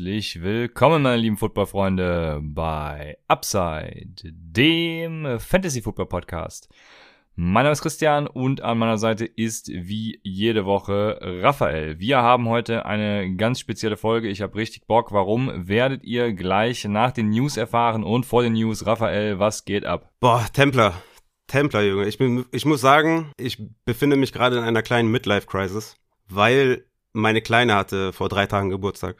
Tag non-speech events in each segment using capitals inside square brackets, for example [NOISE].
Herzlich willkommen, meine lieben Footballfreunde, bei Upside, dem Fantasy Football Podcast. Mein Name ist Christian und an meiner Seite ist wie jede Woche Raphael. Wir haben heute eine ganz spezielle Folge. Ich habe richtig Bock. Warum werdet ihr gleich nach den News erfahren und vor den News, Raphael, was geht ab? Boah, Templer. Templer, Junge. Ich, bin, ich muss sagen, ich befinde mich gerade in einer kleinen Midlife-Crisis, weil meine Kleine hatte vor drei Tagen Geburtstag.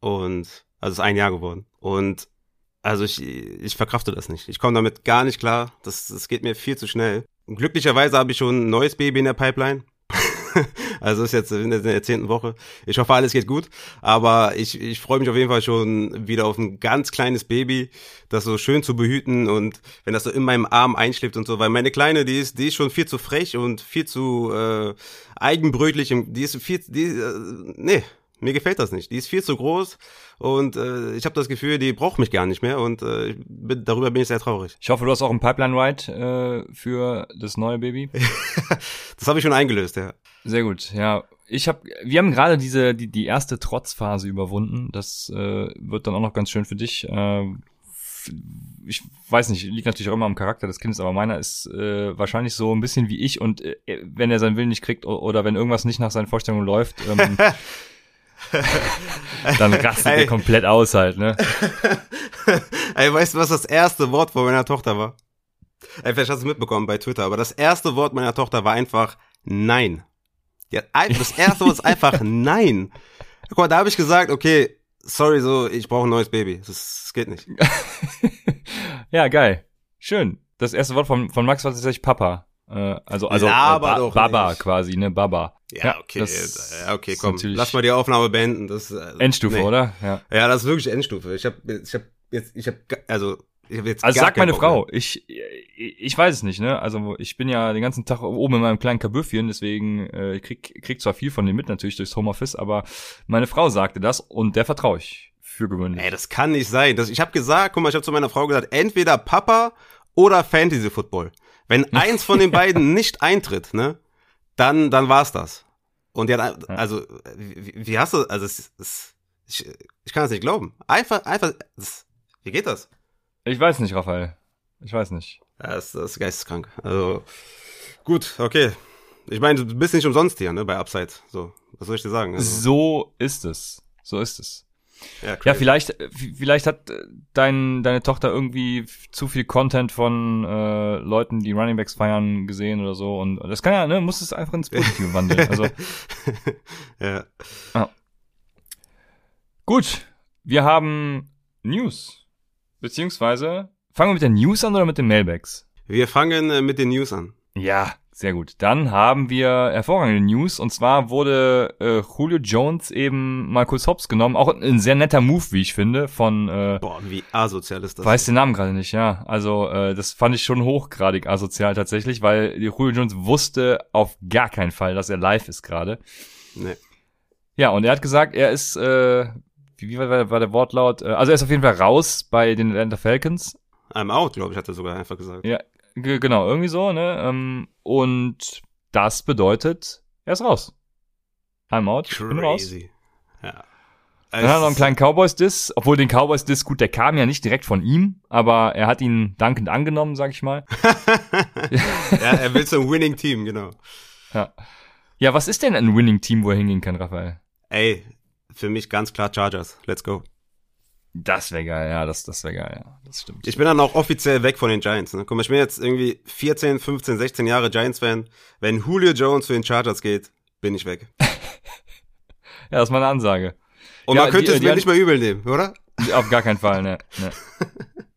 Und also ist ein Jahr geworden. Und also ich, ich verkrafte das nicht. Ich komme damit gar nicht klar. Das, das geht mir viel zu schnell. Und glücklicherweise habe ich schon ein neues Baby in der Pipeline. [LAUGHS] also ist jetzt in der zehnten Woche. Ich hoffe, alles geht gut. Aber ich, ich freue mich auf jeden Fall schon wieder auf ein ganz kleines Baby, das so schön zu behüten und wenn das so in meinem Arm einschläft und so. Weil meine Kleine, die ist, die ist schon viel zu frech und viel zu äh, eigenbrötlich. Die ist viel, die, äh, nee, mir gefällt das nicht. Die ist viel zu groß und äh, ich habe das Gefühl, die braucht mich gar nicht mehr und äh, bin, darüber bin ich sehr traurig. Ich hoffe, du hast auch einen Pipeline-Ride äh, für das neue Baby. [LAUGHS] das habe ich schon eingelöst, ja. Sehr gut, ja. Ich habe, wir haben gerade diese die, die erste Trotzphase überwunden. Das äh, wird dann auch noch ganz schön für dich. Äh, ich weiß nicht, liegt natürlich auch immer am Charakter des Kindes, aber meiner ist äh, wahrscheinlich so ein bisschen wie ich und äh, wenn er seinen Willen nicht kriegt oder wenn irgendwas nicht nach seinen Vorstellungen läuft, ähm, [LAUGHS] [LAUGHS] Dann rastet er komplett aus halt, ne? [LAUGHS] Ey, weißt du, was das erste Wort von meiner Tochter war? Ey, vielleicht hast du es mitbekommen bei Twitter, aber das erste Wort meiner Tochter war einfach Nein. Ja, das erste Wort ist einfach [LAUGHS] Nein. Guck mal, da habe ich gesagt, okay, sorry, so, ich brauche ein neues Baby. Das, das geht nicht. ja, geil. Schön. Das erste Wort von, von Max war tatsächlich Papa. Äh, also also äh, ba Baba nicht. quasi, ne? Baba. Ja, ja okay. Ja, okay, komm. Lass mal die Aufnahme beenden. Das, äh, Endstufe, nee. oder? Ja. ja, das ist wirklich Endstufe. Ich habe ich hab jetzt, ich habe also ich hab jetzt also sagt meine Frau, ich, ich weiß es nicht, ne? Also ich bin ja den ganzen Tag oben in meinem kleinen Kabüffchen, deswegen äh, ich krieg, krieg zwar viel von dem mit, natürlich durchs Homeoffice, aber meine Frau sagte das und der vertraue ich für gewöhnlich. Ey, das kann nicht sein. Das, ich habe gesagt, guck mal, ich habe zu meiner Frau gesagt, entweder Papa oder Fantasy Football. Wenn [LAUGHS] eins von den beiden nicht eintritt, ne, dann, dann war's das. Und hat, also, wie, wie hast du, also, es, es, ich, ich kann das nicht glauben. Einfach, einfach, das, wie geht das? Ich weiß nicht, Raphael. Ich weiß nicht. Ja, das, das ist geisteskrank. Also, gut, okay. Ich meine, du bist nicht umsonst hier, ne, bei Upside. So, was soll ich dir sagen? Also. So ist es. So ist es. Ja, ja, vielleicht, vielleicht hat dein, deine Tochter irgendwie zu viel Content von äh, Leuten, die Runningbacks feiern, gesehen oder so. Und das kann ja, ne, muss es einfach ins Positive [LAUGHS] wandeln. Also, ja. Ah. Gut, wir haben News. Beziehungsweise, fangen wir mit den News an oder mit den Mailbags? Wir fangen äh, mit den News an. Ja, sehr gut. Dann haben wir hervorragende News. Und zwar wurde äh, Julio Jones eben mal kurz hops genommen. Auch ein sehr netter Move, wie ich finde, von äh, Boah, wie asozial ist das? Weiß den Namen gerade nicht, ja. Also, äh, das fand ich schon hochgradig asozial tatsächlich, weil Julio Jones wusste auf gar keinen Fall, dass er live ist gerade. Nee. Ja, und er hat gesagt, er ist, äh, wie, wie war, war der Wortlaut? Äh, also er ist auf jeden Fall raus bei den Atlanta Falcons. I'm out, glaube ich, hat er sogar einfach gesagt. Ja, genau, irgendwie so, ne? Ähm, und das bedeutet, er ist raus. I'm out, Crazy. bin raus. Ja. Dann hat er noch einen kleinen Cowboys-Diss, obwohl den Cowboys-Diss, gut, der kam ja nicht direkt von ihm, aber er hat ihn dankend angenommen, sag ich mal. [LAUGHS] ja, er will so ein Winning-Team, genau. Ja. Ja, was ist denn ein Winning-Team, wo er hingehen kann, Raphael? Ey, für mich ganz klar Chargers. Let's go. Das wäre geil, ja, das, das wäre geil, ja, das stimmt. Ich bin dann auch offiziell weg von den Giants. Ne? Guck mal, ich bin jetzt irgendwie 14, 15, 16 Jahre Giants-Fan. Wenn Julio Jones zu den Chargers geht, bin ich weg. [LAUGHS] ja, das ist meine Ansage. Und ja, man könnte die, es mir nicht mehr übel nehmen, oder? Auf gar keinen Fall, ne. ne. [LAUGHS]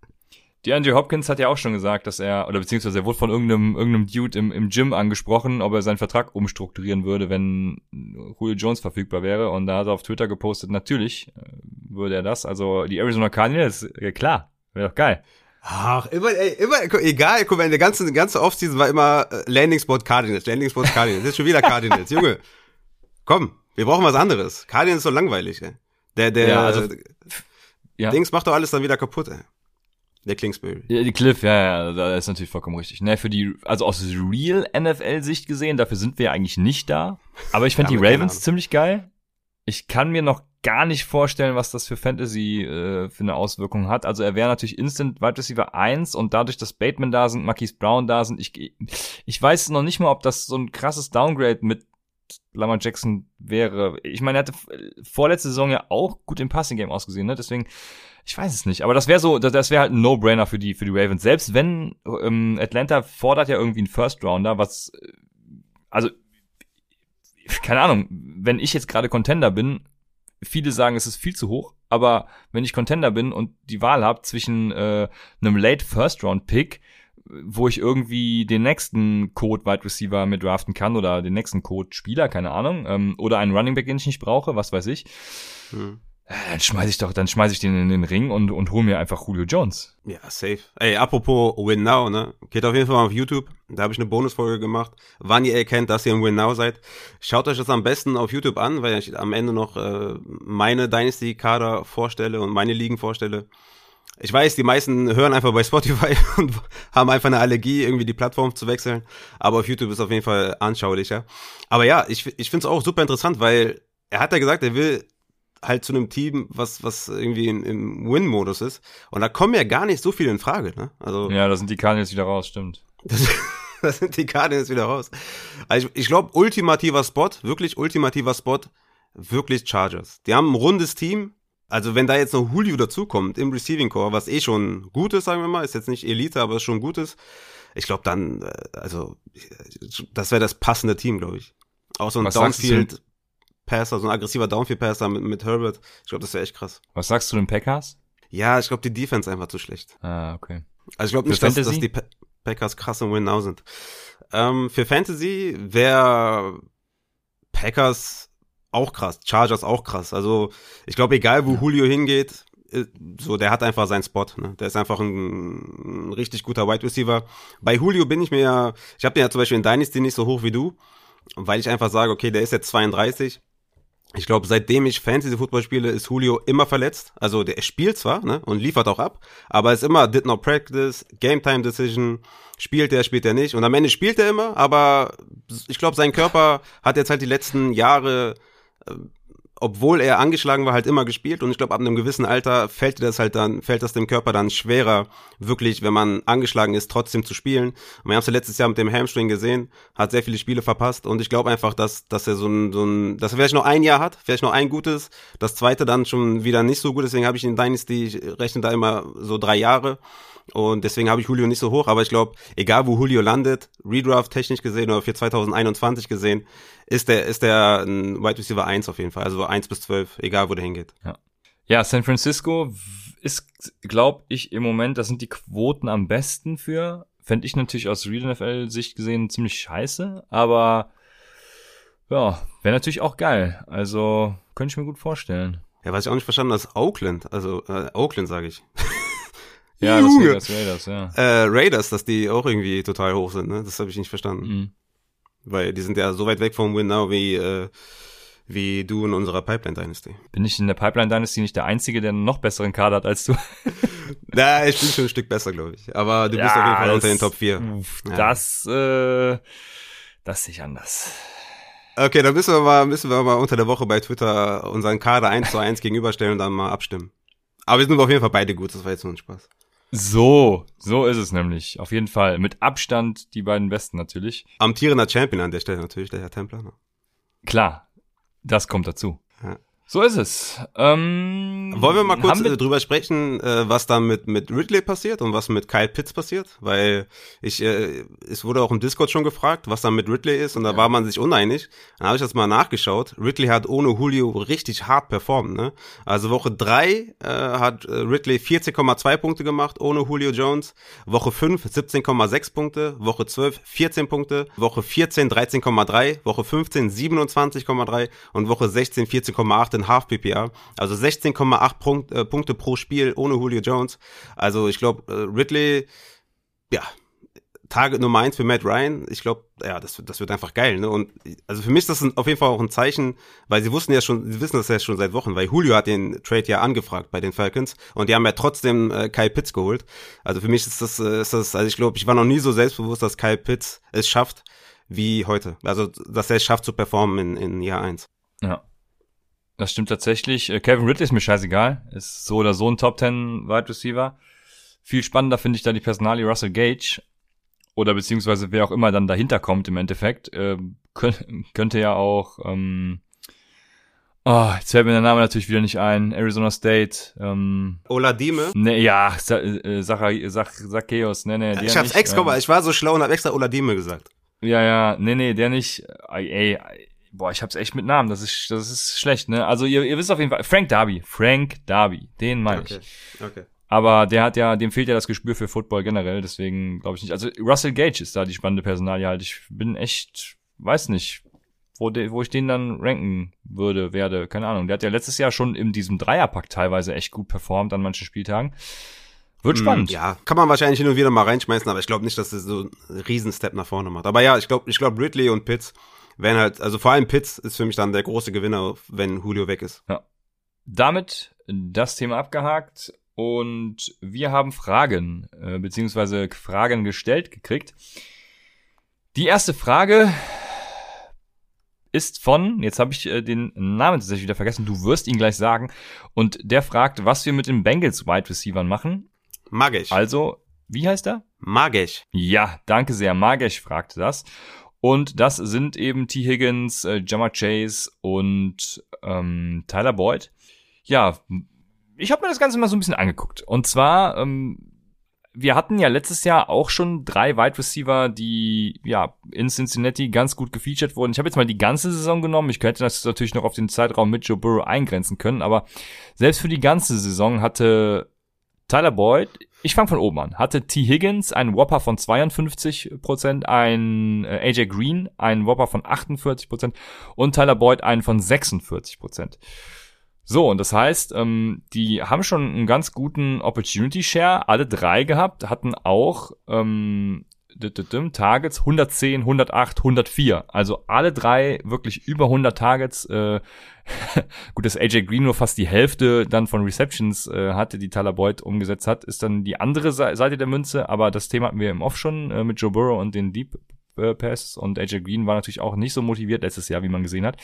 Die Andrew Hopkins hat ja auch schon gesagt, dass er, oder beziehungsweise er wurde von irgendeinem, irgendeinem Dude im, im Gym angesprochen, ob er seinen Vertrag umstrukturieren würde, wenn Julio Jones verfügbar wäre. Und da hat er auf Twitter gepostet, natürlich, äh, würde er das. Also die Arizona Cardinals, ja klar, wäre doch geil. Ach, immer, ey, immer, egal, guck mal, der ganze, ganze Offseason war immer äh, Landing Spot Cardinals, Landing Spot Cardinals. Jetzt schon wieder Cardinals, Junge. Komm, wir brauchen was anderes. Cardinals ist so langweilig, ey. Der, der, ja, also, ja. Dings macht doch alles dann wieder kaputt, ey. Der Kingsbury. Ja, die Cliff, ja, ja, da ist natürlich vollkommen richtig. Ne, für die, also aus Real NFL-Sicht gesehen, dafür sind wir ja eigentlich nicht da. Aber ich [LAUGHS] fände ja, die Ravens ziemlich geil. Ich kann mir noch gar nicht vorstellen, was das für Fantasy äh, für eine Auswirkung hat. Also er wäre natürlich Instant Wide Receiver 1 und dadurch, dass Bateman da sind, Marquise Brown da sind, ich, ich weiß noch nicht mal, ob das so ein krasses Downgrade mit Lamar Jackson wäre. Ich meine, er hatte vorletzte Saison ja auch gut im Passing Game ausgesehen, ne? Deswegen, ich weiß es nicht. Aber das wäre so, das wäre halt ein No-Brainer für die für die Ravens. Selbst wenn ähm, Atlanta fordert ja irgendwie einen First Rounder, was also keine Ahnung, wenn ich jetzt gerade Contender bin, viele sagen, es ist viel zu hoch, aber wenn ich Contender bin und die Wahl habe zwischen äh, einem Late First Round Pick wo ich irgendwie den nächsten Code Wide Receiver mit draften kann oder den nächsten Code Spieler, keine Ahnung, ähm, oder einen Running Back, den ich nicht brauche, was weiß ich. Hm. Äh, dann schmeiß ich doch, dann schmeiß ich den in den Ring und, und hol mir einfach Julio Jones. Ja, safe. Ey, apropos Win Now, ne? Geht auf jeden Fall mal auf YouTube. Da habe ich eine Bonusfolge gemacht. Wann ihr erkennt, dass ihr im Win Now seid. Schaut euch das am besten auf YouTube an, weil ich am Ende noch äh, meine Dynasty-Kader vorstelle und meine Ligen vorstelle. Ich weiß, die meisten hören einfach bei Spotify [LAUGHS] und haben einfach eine Allergie, irgendwie die Plattform zu wechseln. Aber auf YouTube ist auf jeden Fall anschaulicher. Aber ja, ich, ich finde es auch super interessant, weil er hat ja gesagt, er will halt zu einem Team, was, was irgendwie in, im Win-Modus ist. Und da kommen ja gar nicht so viele in Frage, ne? Also. Ja, da sind die Cardinals wieder raus, stimmt. [LAUGHS] da sind die Cardinals wieder raus. Also ich, ich glaube, ultimativer Spot, wirklich ultimativer Spot, wirklich Chargers. Die haben ein rundes Team, also wenn da jetzt noch Julio dazukommt im Receiving Core, was eh schon gut ist, sagen wir mal, ist jetzt nicht Elite, aber ist schon gut ist, ich glaube dann, äh, also das wäre das passende Team, glaube ich. Auch so ein was Downfield Passer, so ein aggressiver Downfield Passer mit, mit Herbert. Ich glaube, das wäre echt krass. Was sagst du den Packers? Ja, ich glaube, die Defense einfach zu schlecht. Ah, okay. Also ich glaube nicht, dass, dass, die pa Packers krass im Win Now sind. Ähm, für Fantasy wäre Packers auch krass. Chargers auch krass. Also ich glaube, egal wo Julio hingeht, äh, so der hat einfach seinen Spot. Ne? Der ist einfach ein, ein richtig guter Wide Receiver. Bei Julio bin ich mir ja, ich habe den ja zum Beispiel in Dynasty nicht so hoch wie du, weil ich einfach sage, okay, der ist jetzt 32. Ich glaube, seitdem ich Fantasy Football spiele, ist Julio immer verletzt. Also der spielt zwar ne, und liefert auch ab, aber ist immer did not practice, Game Time Decision, spielt er, spielt er nicht. Und am Ende spielt er immer, aber ich glaube, sein Körper hat jetzt halt die letzten Jahre obwohl er angeschlagen war, halt immer gespielt. Und ich glaube, ab einem gewissen Alter fällt das halt dann, fällt das dem Körper dann schwerer, wirklich, wenn man angeschlagen ist, trotzdem zu spielen. Und wir haben es ja letztes Jahr mit dem Hamstring gesehen, hat sehr viele Spiele verpasst. Und ich glaube einfach, dass, dass er so ein, so ein, dass er vielleicht noch ein Jahr hat, vielleicht noch ein gutes, das zweite dann schon wieder nicht so gut, deswegen habe ich in Dynasty, ich rechne da immer so drei Jahre und deswegen habe ich Julio nicht so hoch, aber ich glaube, egal wo Julio landet, Redraft technisch gesehen oder für 2021 gesehen, ist der, ist der ein Wide Receiver 1 auf jeden Fall. Also 1 bis 12, egal wo der hingeht. Ja. Ja, San Francisco ist, glaube ich, im Moment, da sind die Quoten am besten für. Fände ich natürlich aus Real NFL-Sicht gesehen ziemlich scheiße, aber ja, wäre natürlich auch geil. Also könnte ich mir gut vorstellen. Ja, was ich auch nicht verstanden habe, ist Oakland. Also äh, Oakland sage ich. [LAUGHS] Ja, das Raiders, Raiders, ja. Äh, Raiders, dass die auch irgendwie total hoch sind, ne? Das habe ich nicht verstanden. Mhm. Weil die sind ja so weit weg vom Win Now wie, äh, wie du in unserer Pipeline Dynasty. Bin ich in der Pipeline Dynasty nicht der Einzige, der einen noch besseren Kader hat als du? [LAUGHS] Na, ich bin schon ein Stück besser, glaube ich. Aber du ja, bist auf jeden Fall das, unter den Top 4. Ja. Das, äh, das sehe ich anders. Okay, dann müssen wir mal, müssen wir mal unter der Woche bei Twitter unseren Kader 1 zu 1 gegenüberstellen und dann mal abstimmen. Aber wir sind auf jeden Fall beide gut, das war jetzt nur ein Spaß. So, so ist es nämlich. Auf jeden Fall. Mit Abstand die beiden besten natürlich. Amtierender Champion an der Stelle natürlich, der Herr Templer. Ne? Klar, das kommt dazu. So ist es. Ähm, Wollen wir mal kurz wir drüber sprechen, äh, was da mit, mit Ridley passiert und was mit Kyle Pitts passiert? Weil ich, äh, es wurde auch im Discord schon gefragt, was da mit Ridley ist und da ja. war man sich uneinig. Dann habe ich das mal nachgeschaut. Ridley hat ohne Julio richtig hart performt. Ne? Also Woche drei äh, hat äh, Ridley 14,2 Punkte gemacht ohne Julio Jones. Woche 5 17,6 Punkte. Woche 12 14 Punkte. Woche 14 13,3. Woche 15 27,3 und Woche 16 14,8 8,5 PPA. Also 16,8 Punkt, äh, Punkte pro Spiel ohne Julio Jones. Also ich glaube, äh, Ridley, ja, Target Nummer eins für Matt Ryan. Ich glaube, ja, das, das wird einfach geil. Ne? Und also für mich ist das auf jeden Fall auch ein Zeichen, weil sie wussten ja schon, sie wissen das ja schon seit Wochen, weil Julio hat den Trade ja angefragt bei den Falcons und die haben ja trotzdem äh, Kyle Pitts geholt. Also für mich ist das, äh, ist das, also ich glaube, ich war noch nie so selbstbewusst, dass Kyle Pitts es schafft wie heute. Also dass er es schafft zu performen in, in Jahr eins. Ja. Das stimmt tatsächlich. Äh, Kevin Ridley ist mir scheißegal. Ist so oder so ein Top 10 Wide Receiver. Viel spannender finde ich da die Personalie Russell Gage oder beziehungsweise wer auch immer dann dahinter kommt im Endeffekt, äh, [LAUGHS] könnte ja auch, ähm, oh, jetzt fällt mir der Name natürlich wieder nicht ein, Arizona State, ähm, Oladime? Ne, ja, Sa äh, Sach Sach Zacchaeus, ne, ne, der Ich hab's extra, ähm, ich war so schlau und hab extra Oladime gesagt. Ja, ja, nee, nee, der nicht, ey, ey boah, ich hab's echt mit Namen, das ist, das ist schlecht, ne, also ihr, ihr wisst auf jeden Fall, Frank Darby, Frank Darby, den meine okay. ich. Okay. Aber der hat ja, dem fehlt ja das Gespür für Football generell, deswegen glaube ich nicht. Also Russell Gage ist da die spannende Personalie halt. Ich bin echt, weiß nicht, wo, de, wo ich den dann ranken würde, werde. Keine Ahnung. Der hat ja letztes Jahr schon in diesem Dreierpack teilweise echt gut performt an manchen Spieltagen. Wird hm, spannend. Ja, kann man wahrscheinlich hin und wieder mal reinschmeißen, aber ich glaube nicht, dass es so einen Riesenstep nach vorne macht. Aber ja, ich glaube, ich glaube Ridley und Pitts werden halt, also vor allem Pitts ist für mich dann der große Gewinner, wenn Julio weg ist. Ja. Damit das Thema abgehakt und wir haben Fragen, äh, beziehungsweise Fragen gestellt gekriegt. Die erste Frage ist von, jetzt habe ich äh, den Namen tatsächlich wieder vergessen, du wirst ihn gleich sagen. Und der fragt, was wir mit den Bengals Wide Receivern machen. Magisch. Also, wie heißt er? Magisch. Ja, danke sehr. Magisch fragte das. Und das sind eben T. Higgins, äh, Jammer Chase und ähm, Tyler Boyd. Ja, ich habe mir das Ganze mal so ein bisschen angeguckt. Und zwar, ähm, wir hatten ja letztes Jahr auch schon drei Wide Receiver, die ja in Cincinnati ganz gut gefeatured wurden. Ich habe jetzt mal die ganze Saison genommen. Ich könnte das natürlich noch auf den Zeitraum mit Joe Burrow eingrenzen können, aber selbst für die ganze Saison hatte Tyler Boyd, ich fange von oben an, hatte T. Higgins einen Whopper von 52%, ein äh, AJ Green einen Whopper von 48% und Tyler Boyd einen von 46%. So, und das heißt, ähm, die haben schon einen ganz guten Opportunity Share, alle drei gehabt, hatten auch ähm, Targets 110, 108, 104. Also alle drei wirklich über 100 Targets. Äh, [LAUGHS] gut, dass AJ Green nur fast die Hälfte dann von Receptions äh, hatte, die Tyler Boyd umgesetzt hat, ist dann die andere Seite der Münze. Aber das Thema hatten wir im Off schon äh, mit Joe Burrow und den Deep äh, Pass. Und AJ Green war natürlich auch nicht so motiviert letztes Jahr, wie man gesehen hat.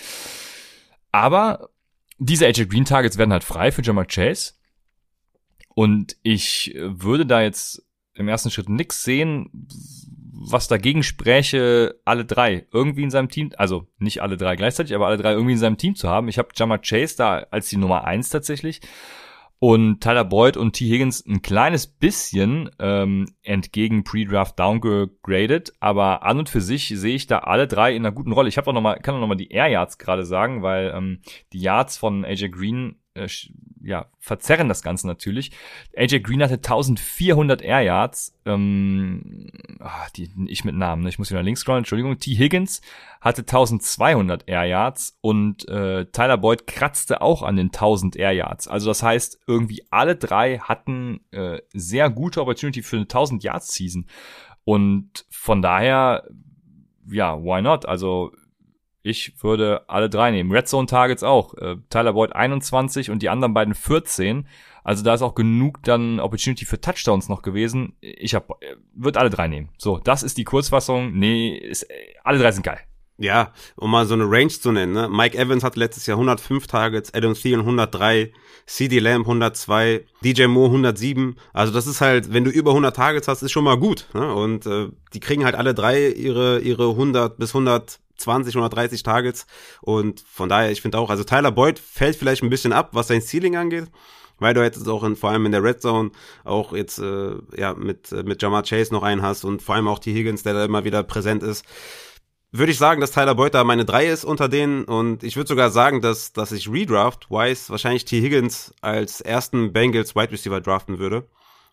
Aber diese AJ Green Targets werden halt frei für Jamal Chase. Und ich würde da jetzt im ersten Schritt nix sehen, was dagegen spräche, alle drei irgendwie in seinem Team, also nicht alle drei gleichzeitig, aber alle drei irgendwie in seinem Team zu haben. Ich habe Jamal Chase da als die Nummer eins tatsächlich und Tyler Boyd und T. Higgins ein kleines bisschen ähm, entgegen Pre-Draft downgegradet, aber an und für sich sehe ich da alle drei in einer guten Rolle. Ich habe auch noch mal, kann auch noch mal die Air Yards gerade sagen, weil ähm, die Yards von AJ Green äh, ja, verzerren das Ganze natürlich. AJ Green hatte 1400 Air Yards. Ähm, ach, die, ich mit Namen, ne? ich muss wieder links scrollen, Entschuldigung. T. Higgins hatte 1200 Air Yards und äh, Tyler Boyd kratzte auch an den 1000 Air Yards. Also das heißt, irgendwie alle drei hatten äh, sehr gute Opportunity für eine 1000 Yards Season. Und von daher, ja, why not? Also ich würde alle drei nehmen. Red Zone Targets auch. Äh, Tyler Boyd 21 und die anderen beiden 14. Also da ist auch genug dann Opportunity für Touchdowns noch gewesen. Ich hab, äh, würde alle drei nehmen. So, das ist die Kurzfassung. Nee, ist, äh, alle drei sind geil. Ja, um mal so eine Range zu nennen. Ne? Mike Evans hat letztes Jahr 105 Targets, Adam Thielen 103, CD Lamb 102, DJ Moore 107. Also das ist halt, wenn du über 100 Targets hast, ist schon mal gut. Ne? Und äh, die kriegen halt alle drei ihre ihre 100 bis 100 20 oder 30 Targets. Und von daher, ich finde auch, also Tyler Boyd fällt vielleicht ein bisschen ab, was sein Ceiling angeht. Weil du jetzt auch in, vor allem in der Red Zone auch jetzt äh, ja mit mit Jamar Chase noch einen hast und vor allem auch T. Higgins, der da immer wieder präsent ist würde ich sagen, dass Tyler Boyd da meine drei ist unter denen und ich würde sogar sagen, dass, dass ich Redraft Wise wahrscheinlich T. Higgins als ersten Bengals Wide Receiver draften würde,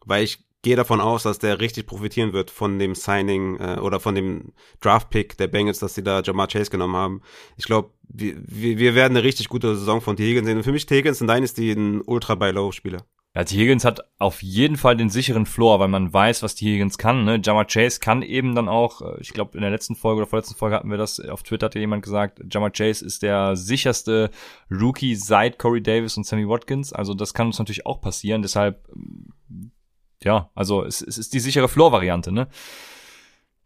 weil ich gehe davon aus, dass der richtig profitieren wird von dem Signing äh, oder von dem Draft-Pick der Bengals, dass sie da Jamar Chase genommen haben. Ich glaube, wir, wir werden eine richtig gute Saison von T. Higgins sehen. Und für mich T. Higgins in Dynasty ein Ultra-Buy-Low-Spieler. Ja, T. Higgins hat auf jeden Fall den sicheren Floor, weil man weiß, was T. Higgins kann. Ne? Jamar Chase kann eben dann auch, äh, ich glaube in der letzten Folge oder vorletzten Folge hatten wir das, auf Twitter hat ja jemand gesagt, Jamar Chase ist der sicherste Rookie seit Corey Davis und Sammy Watkins. Also das kann uns natürlich auch passieren. Deshalb, ja, also es, es ist die sichere Floor-Variante, ne?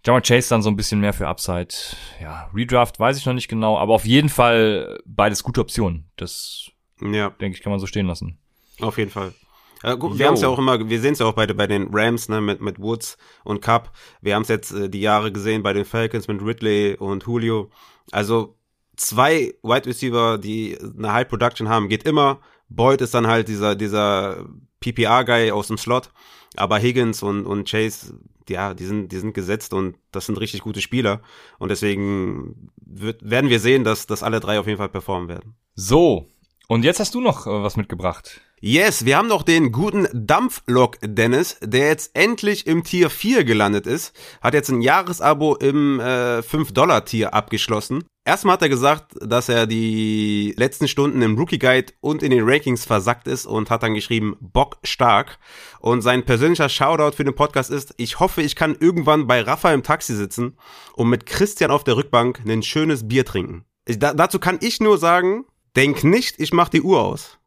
Jamar Chase dann so ein bisschen mehr für Upside. Ja, Redraft weiß ich noch nicht genau, aber auf jeden Fall beides gute Optionen. Das, ja. denke ich, kann man so stehen lassen. Auf jeden Fall. Äh, gut, wir haben es ja auch immer, wir sehen es ja auch bei, bei den Rams, ne, mit, mit Woods und Cup. Wir haben es jetzt äh, die Jahre gesehen bei den Falcons mit Ridley und Julio. Also zwei Wide Receiver, die eine High Production haben, geht immer. Boyd ist dann halt dieser, dieser PPR-Guy aus dem Slot. Aber Higgins und, und Chase, ja, die sind, die sind gesetzt und das sind richtig gute Spieler. Und deswegen wird, werden wir sehen, dass, dass alle drei auf jeden Fall performen werden. So. Und jetzt hast du noch äh, was mitgebracht. Yes, wir haben noch den guten Dampflok Dennis, der jetzt endlich im Tier 4 gelandet ist, hat jetzt ein Jahresabo im äh, 5-Dollar-Tier abgeschlossen. Erstmal hat er gesagt, dass er die letzten Stunden im Rookie Guide und in den Rankings versackt ist und hat dann geschrieben, Bock stark. Und sein persönlicher Shoutout für den Podcast ist, ich hoffe, ich kann irgendwann bei Rafa im Taxi sitzen und mit Christian auf der Rückbank ein schönes Bier trinken. Ich, da, dazu kann ich nur sagen, denk nicht, ich mach die Uhr aus.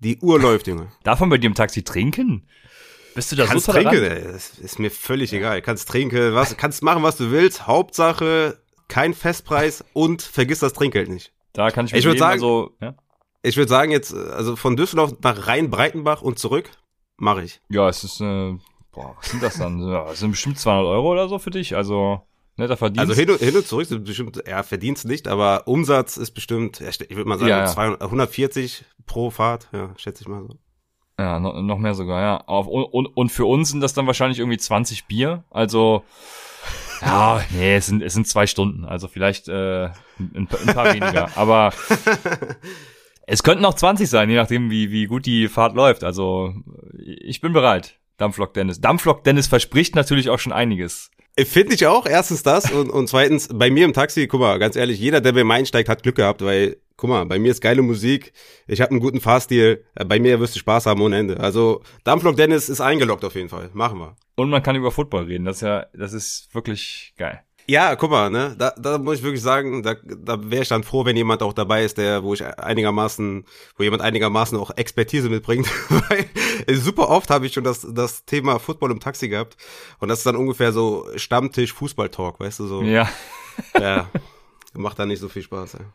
Die Uhr läuft, Junge. Darf man bei dir im Taxi trinken? Bist du da kannst so trinken. Das ist mir völlig egal. Kannst trinken, was, kannst machen, was du willst. Hauptsache kein Festpreis und vergiss das Trinkgeld nicht. Da kann ich ich würde sagen, also, ja? ich würde sagen jetzt, also von Düsseldorf nach Rhein-Breitenbach und zurück mache ich. Ja, es ist, äh, boah, was sind das dann? [LAUGHS] Ja, das sind bestimmt 200 Euro oder so für dich. Also netter Verdienst. Also hin und, hin und zurück sind bestimmt, ja, Verdienst nicht, aber Umsatz ist bestimmt, ich würde mal sagen, ja, ja. 200, 140 pro Fahrt, ja, schätze ich mal so. Ja, noch, noch mehr sogar, ja. Auf, und, und für uns sind das dann wahrscheinlich irgendwie 20 Bier. Also, [LAUGHS] ja, nee, es sind, es sind zwei Stunden. Also vielleicht äh, ein, ein paar weniger. [LAUGHS] Aber es könnten auch 20 sein, je nachdem, wie, wie gut die Fahrt läuft. Also, ich bin bereit. Dampflok Dennis. Dampflok Dennis verspricht natürlich auch schon einiges. Finde ich auch. Erstens das und, und zweitens, bei mir im Taxi, guck mal, ganz ehrlich, jeder, der bei mir einsteigt, hat Glück gehabt, weil, guck mal, bei mir ist geile Musik, ich habe einen guten Fahrstil, äh, bei mir wirst du Spaß haben ohne Ende. Also Dampflok Dennis ist eingeloggt auf jeden Fall. Machen wir. Und man kann über Football reden. Das ist ja, das ist wirklich geil. Ja, guck mal, ne, da, da muss ich wirklich sagen, da, da wäre ich dann froh, wenn jemand auch dabei ist, der, wo ich einigermaßen, wo jemand einigermaßen auch Expertise mitbringt, [LAUGHS] weil super oft habe ich schon das, das Thema Football im Taxi gehabt und das ist dann ungefähr so Stammtisch Fußball-Talk, weißt du, so. Ja. Ja, [LAUGHS] macht da nicht so viel Spaß, ey.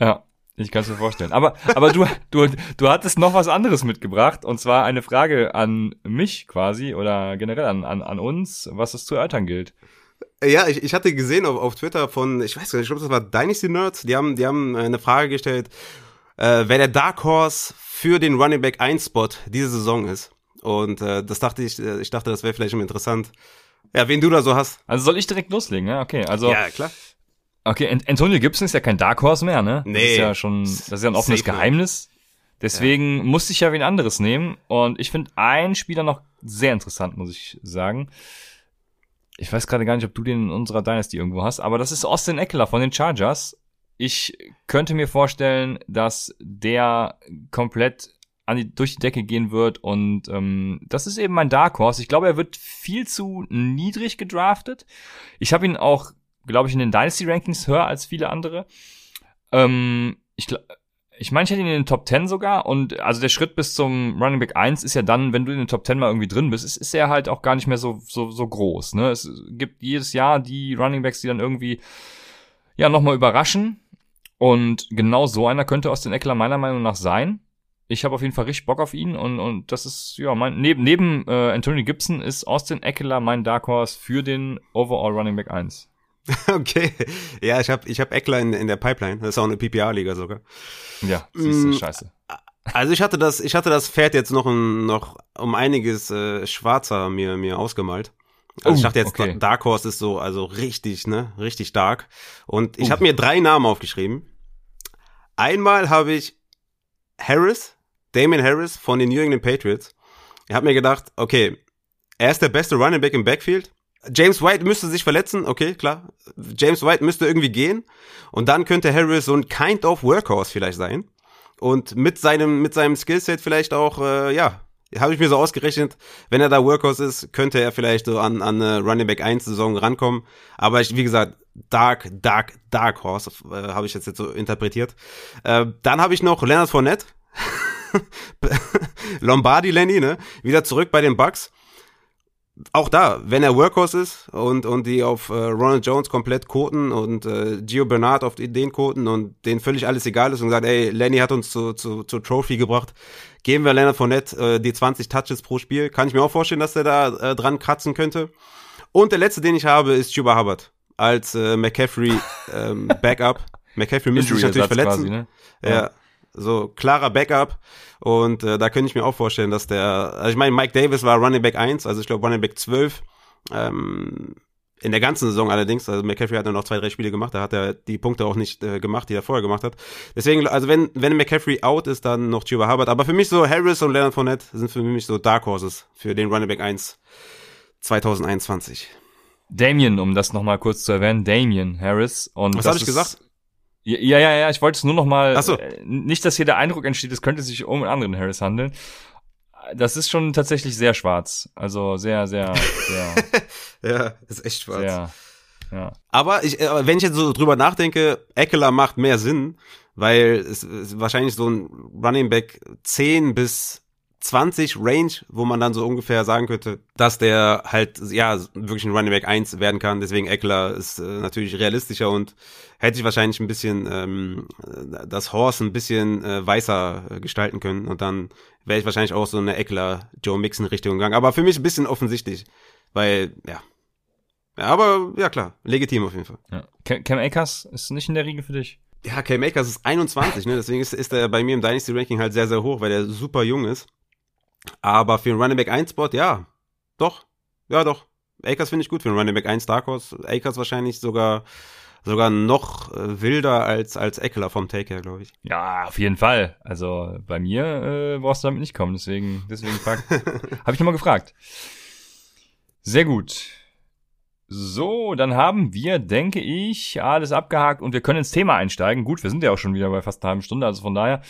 Ja. Ich kann es mir vorstellen. Aber, aber du, du, du hattest noch was anderes mitgebracht, und zwar eine Frage an mich quasi oder generell an, an, an uns, was es zu erörtern gilt. Ja, ich, ich hatte gesehen auf, auf Twitter von, ich weiß gar nicht, ich glaube, das war Dynasty Nerds, die haben, die haben eine Frage gestellt, äh, wer der Dark Horse für den Running Back 1 Spot diese Saison ist. Und äh, das dachte ich, äh, ich dachte, das wäre vielleicht immer interessant. Ja, wen du da so hast. Also soll ich direkt loslegen, ja? Okay, also. Ja, klar. Okay, Antonio Gibson ist ja kein Dark Horse mehr, ne? Nee. Das ist ja schon, das ist ja ein offenes Geheimnis. Deswegen ja. musste ich ja wen anderes nehmen. Und ich finde einen Spieler noch sehr interessant, muss ich sagen ich weiß gerade gar nicht, ob du den in unserer Dynasty irgendwo hast, aber das ist Austin Eckler von den Chargers. Ich könnte mir vorstellen, dass der komplett an die, durch die Decke gehen wird und ähm, das ist eben mein Dark Horse. Ich glaube, er wird viel zu niedrig gedraftet. Ich habe ihn auch, glaube ich, in den Dynasty Rankings höher als viele andere. Ähm, ich glaube ich meine, ich hätte ihn in den Top 10 sogar und also der Schritt bis zum Running Back 1 ist ja dann, wenn du in den Top 10 mal irgendwie drin bist, ist, ist er halt auch gar nicht mehr so, so, so groß. Ne? Es gibt jedes Jahr die Running Backs, die dann irgendwie ja nochmal überraschen und genau so einer könnte aus den Eckler meiner Meinung nach sein. Ich habe auf jeden Fall richtig Bock auf ihn und, und das ist, ja, mein, neben, neben äh, Anthony Gibson ist Austin Eckler mein Dark Horse für den Overall Running Back 1. [LAUGHS] Okay. Ja, ich habe ich hab Eckler in, in der Pipeline. Das ist auch eine PPA-Liga sogar. Ja, siehst du, mm, scheiße. Also ich hatte das, ich hatte das Pferd jetzt noch, ein, noch um einiges äh, schwarzer mir, mir ausgemalt. Also oh, ich dachte jetzt, okay. Dark Horse ist so, also richtig, ne, richtig stark. Und ich uh. habe mir drei Namen aufgeschrieben. Einmal habe ich Harris, Damon Harris von den New England Patriots. Ich habe mir gedacht, okay, er ist der beste Running Back im Backfield. James White müsste sich verletzen, okay, klar. James White müsste irgendwie gehen. Und dann könnte Harris so ein kind of Workhorse vielleicht sein. Und mit seinem, mit seinem Skillset vielleicht auch, äh, ja, habe ich mir so ausgerechnet, wenn er da Workhorse ist, könnte er vielleicht so an, an eine Running Back 1 Saison rankommen. Aber ich, wie gesagt, Dark, Dark, Dark Horse, äh, habe ich jetzt, jetzt so interpretiert. Äh, dann habe ich noch Leonard Fournette. [LAUGHS] Lombardi Lenny, ne? Wieder zurück bei den Bucks auch da, wenn er Workhorse ist und, und die auf äh, Ronald Jones komplett koten und äh, Gio Bernard auf den koten und denen völlig alles egal ist und sagt, ey, Lenny hat uns zu, zu, zur Trophy gebracht, geben wir Leonard Fournette äh, die 20 Touches pro Spiel. Kann ich mir auch vorstellen, dass er da äh, dran kratzen könnte. Und der letzte, den ich habe, ist Juba Hubbard als äh, McCaffrey [LAUGHS] ähm, Backup. McCaffrey müsste sich natürlich verletzen. Quasi, ne? ja. ja so klarer Backup. Und äh, da könnte ich mir auch vorstellen, dass der, also ich meine, Mike Davis war Running Back 1, also ich glaube Running Back 12. Ähm, in der ganzen Saison allerdings, also McCaffrey hat dann noch zwei, drei Spiele gemacht, da hat er die Punkte auch nicht äh, gemacht, die er vorher gemacht hat. Deswegen, also wenn, wenn McCaffrey out ist, dann noch Chuba Hubbard. Aber für mich so Harris und Leonard Fournette sind für mich so Dark Horses für den Running Back 1 2021. Damien, um das nochmal kurz zu erwähnen, Damien Harris. Und Was habe ich gesagt? Ja, ja, ja, ich wollte es nur noch mal, so. äh, nicht, dass hier der Eindruck entsteht, es könnte sich um einen anderen Harris handeln. Das ist schon tatsächlich sehr schwarz. Also sehr, sehr, sehr. [LAUGHS] ja, ist echt schwarz. Sehr, ja. Aber ich, äh, wenn ich jetzt so drüber nachdenke, Eckler macht mehr Sinn, weil es ist wahrscheinlich so ein Running Back 10 bis 20 Range, wo man dann so ungefähr sagen könnte, dass der halt, ja, wirklich ein Running Back 1 werden kann. Deswegen Eckler ist äh, natürlich realistischer und hätte ich wahrscheinlich ein bisschen ähm, das Horse ein bisschen äh, weißer äh, gestalten können. Und dann wäre ich wahrscheinlich auch so eine Eckler Joe Mixon Richtung gegangen. Aber für mich ein bisschen offensichtlich, weil, ja. ja aber ja klar, legitim auf jeden Fall. Ja. Cam Akers ist nicht in der Riege für dich. Ja, Cam Akers ist 21, ne? Deswegen ist, ist er bei mir im Dynasty Ranking halt sehr, sehr hoch, weil er super jung ist. Aber für einen Running Back 1 Spot, ja, doch, ja doch. Akers finde ich gut für einen Running Back 1 Dark Horse. Akers wahrscheinlich sogar sogar noch äh, wilder als als Eckler vom Take her, glaube ich. Ja, auf jeden Fall. Also bei mir äh, brauchst du damit nicht kommen, deswegen deswegen [LAUGHS] habe ich nochmal gefragt. Sehr gut. So, dann haben wir, denke ich, alles abgehakt und wir können ins Thema einsteigen. Gut, wir sind ja auch schon wieder bei fast einer halben Stunde, also von daher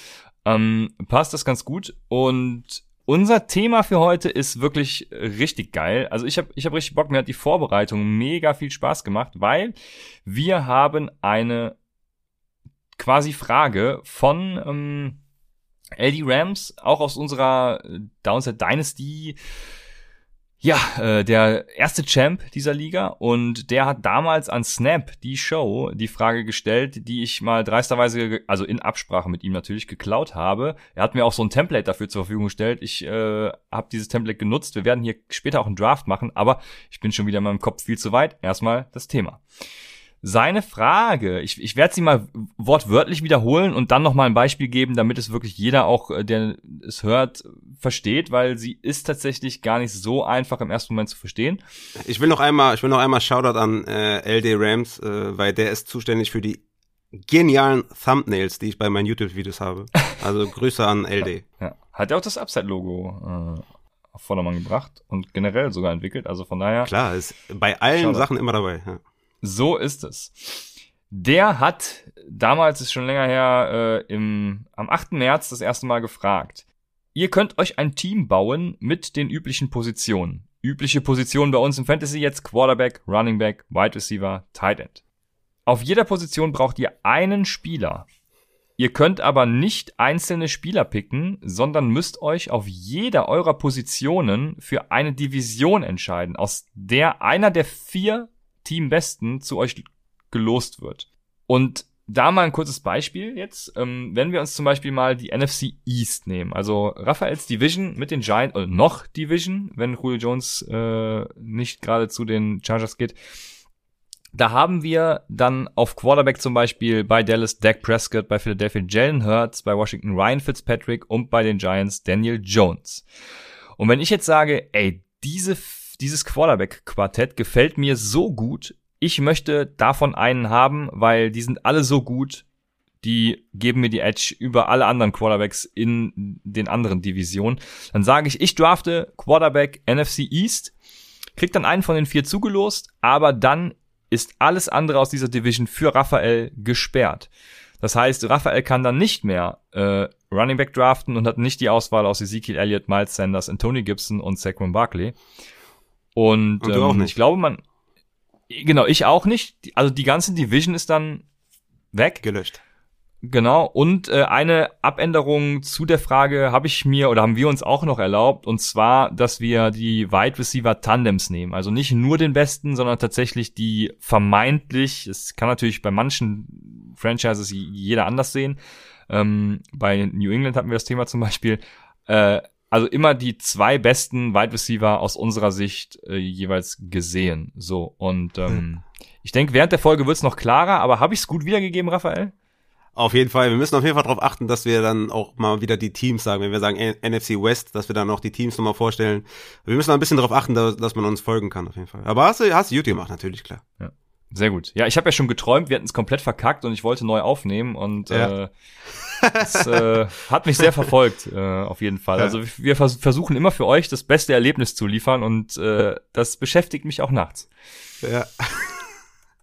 ähm, passt das ganz gut. Und unser Thema für heute ist wirklich richtig geil. Also ich habe ich hab richtig Bock, mir hat die Vorbereitung mega viel Spaß gemacht, weil wir haben eine quasi Frage von ähm, LD Rams, auch aus unserer Downside Dynasty ja, äh, der erste Champ dieser Liga und der hat damals an Snap, die Show, die Frage gestellt, die ich mal dreisterweise, also in Absprache mit ihm natürlich, geklaut habe. Er hat mir auch so ein Template dafür zur Verfügung gestellt. Ich äh, habe dieses Template genutzt. Wir werden hier später auch einen Draft machen, aber ich bin schon wieder in meinem Kopf viel zu weit. Erstmal das Thema seine Frage, ich, ich werde sie mal wortwörtlich wiederholen und dann nochmal ein Beispiel geben, damit es wirklich jeder auch, äh, der es hört, versteht, weil sie ist tatsächlich gar nicht so einfach im ersten Moment zu verstehen. Ich will noch einmal, ich will noch einmal Shoutout an äh, LD Rams, äh, weil der ist zuständig für die genialen Thumbnails, die ich bei meinen YouTube-Videos habe. Also [LAUGHS] Grüße an LD. Ja. Hat er auch das Upside-Logo äh, auf Vordermann gebracht und generell sogar entwickelt, also von daher. Klar, ist bei allen Shoutout. Sachen immer dabei. Ja. So ist es. Der hat damals, ist schon länger her, äh, im, am 8. März das erste Mal gefragt. Ihr könnt euch ein Team bauen mit den üblichen Positionen. Übliche Positionen bei uns im Fantasy jetzt Quarterback, Running Back, Wide Receiver, Tight End. Auf jeder Position braucht ihr einen Spieler. Ihr könnt aber nicht einzelne Spieler picken, sondern müsst euch auf jeder eurer Positionen für eine Division entscheiden, aus der einer der vier Teambesten zu euch gelost wird. Und da mal ein kurzes Beispiel jetzt. Ähm, wenn wir uns zum Beispiel mal die NFC East nehmen, also Raphaels Division mit den Giants, oder noch Division, wenn Julio Jones äh, nicht gerade zu den Chargers geht. Da haben wir dann auf Quarterback zum Beispiel bei Dallas Dak Prescott, bei Philadelphia Jalen Hurts, bei Washington Ryan Fitzpatrick und bei den Giants Daniel Jones. Und wenn ich jetzt sage, ey, diese dieses Quarterback-Quartett gefällt mir so gut. Ich möchte davon einen haben, weil die sind alle so gut. die geben mir die Edge über alle anderen Quarterbacks in den anderen Divisionen. Dann sage ich, ich drafte Quarterback NFC East, krieg dann einen von den vier zugelost, aber dann ist alles andere aus dieser Division für Raphael gesperrt. Das heißt, Raphael kann dann nicht mehr äh, Running Back draften und hat nicht die Auswahl aus Ezekiel Elliott, Miles Sanders, Anthony Gibson und Saquon Barkley. Und, Und ähm, ich glaube, man, genau, ich auch nicht. Also die ganze Division ist dann weg. Gelöscht. Genau, und äh, eine Abänderung zu der Frage habe ich mir oder haben wir uns auch noch erlaubt, und zwar, dass wir die Wide Receiver Tandems nehmen. Also nicht nur den besten, sondern tatsächlich die vermeintlich, es kann natürlich bei manchen Franchises jeder anders sehen. Ähm, bei New England hatten wir das Thema zum Beispiel. Äh, also immer die zwei besten Wide Receiver aus unserer Sicht äh, jeweils gesehen. So, und ähm, ich denke, während der Folge wird's noch klarer, aber habe ich es gut wiedergegeben, Raphael? Auf jeden Fall. Wir müssen auf jeden Fall darauf achten, dass wir dann auch mal wieder die Teams sagen. Wenn wir sagen NFC West, dass wir dann auch die Teams nochmal vorstellen. Wir müssen ein bisschen darauf achten, dass, dass man uns folgen kann, auf jeden Fall. Aber hast du, hast du gut gemacht, natürlich, klar. Sehr gut. Ja, ich habe ja schon geträumt, wir hätten es komplett verkackt und ich wollte neu aufnehmen und Ja. äh, das äh, hat mich sehr verfolgt, äh, auf jeden Fall. Ja. Also wir vers versuchen immer für euch das beste Erlebnis zu liefern und äh, das beschäftigt mich auch nachts. Ja.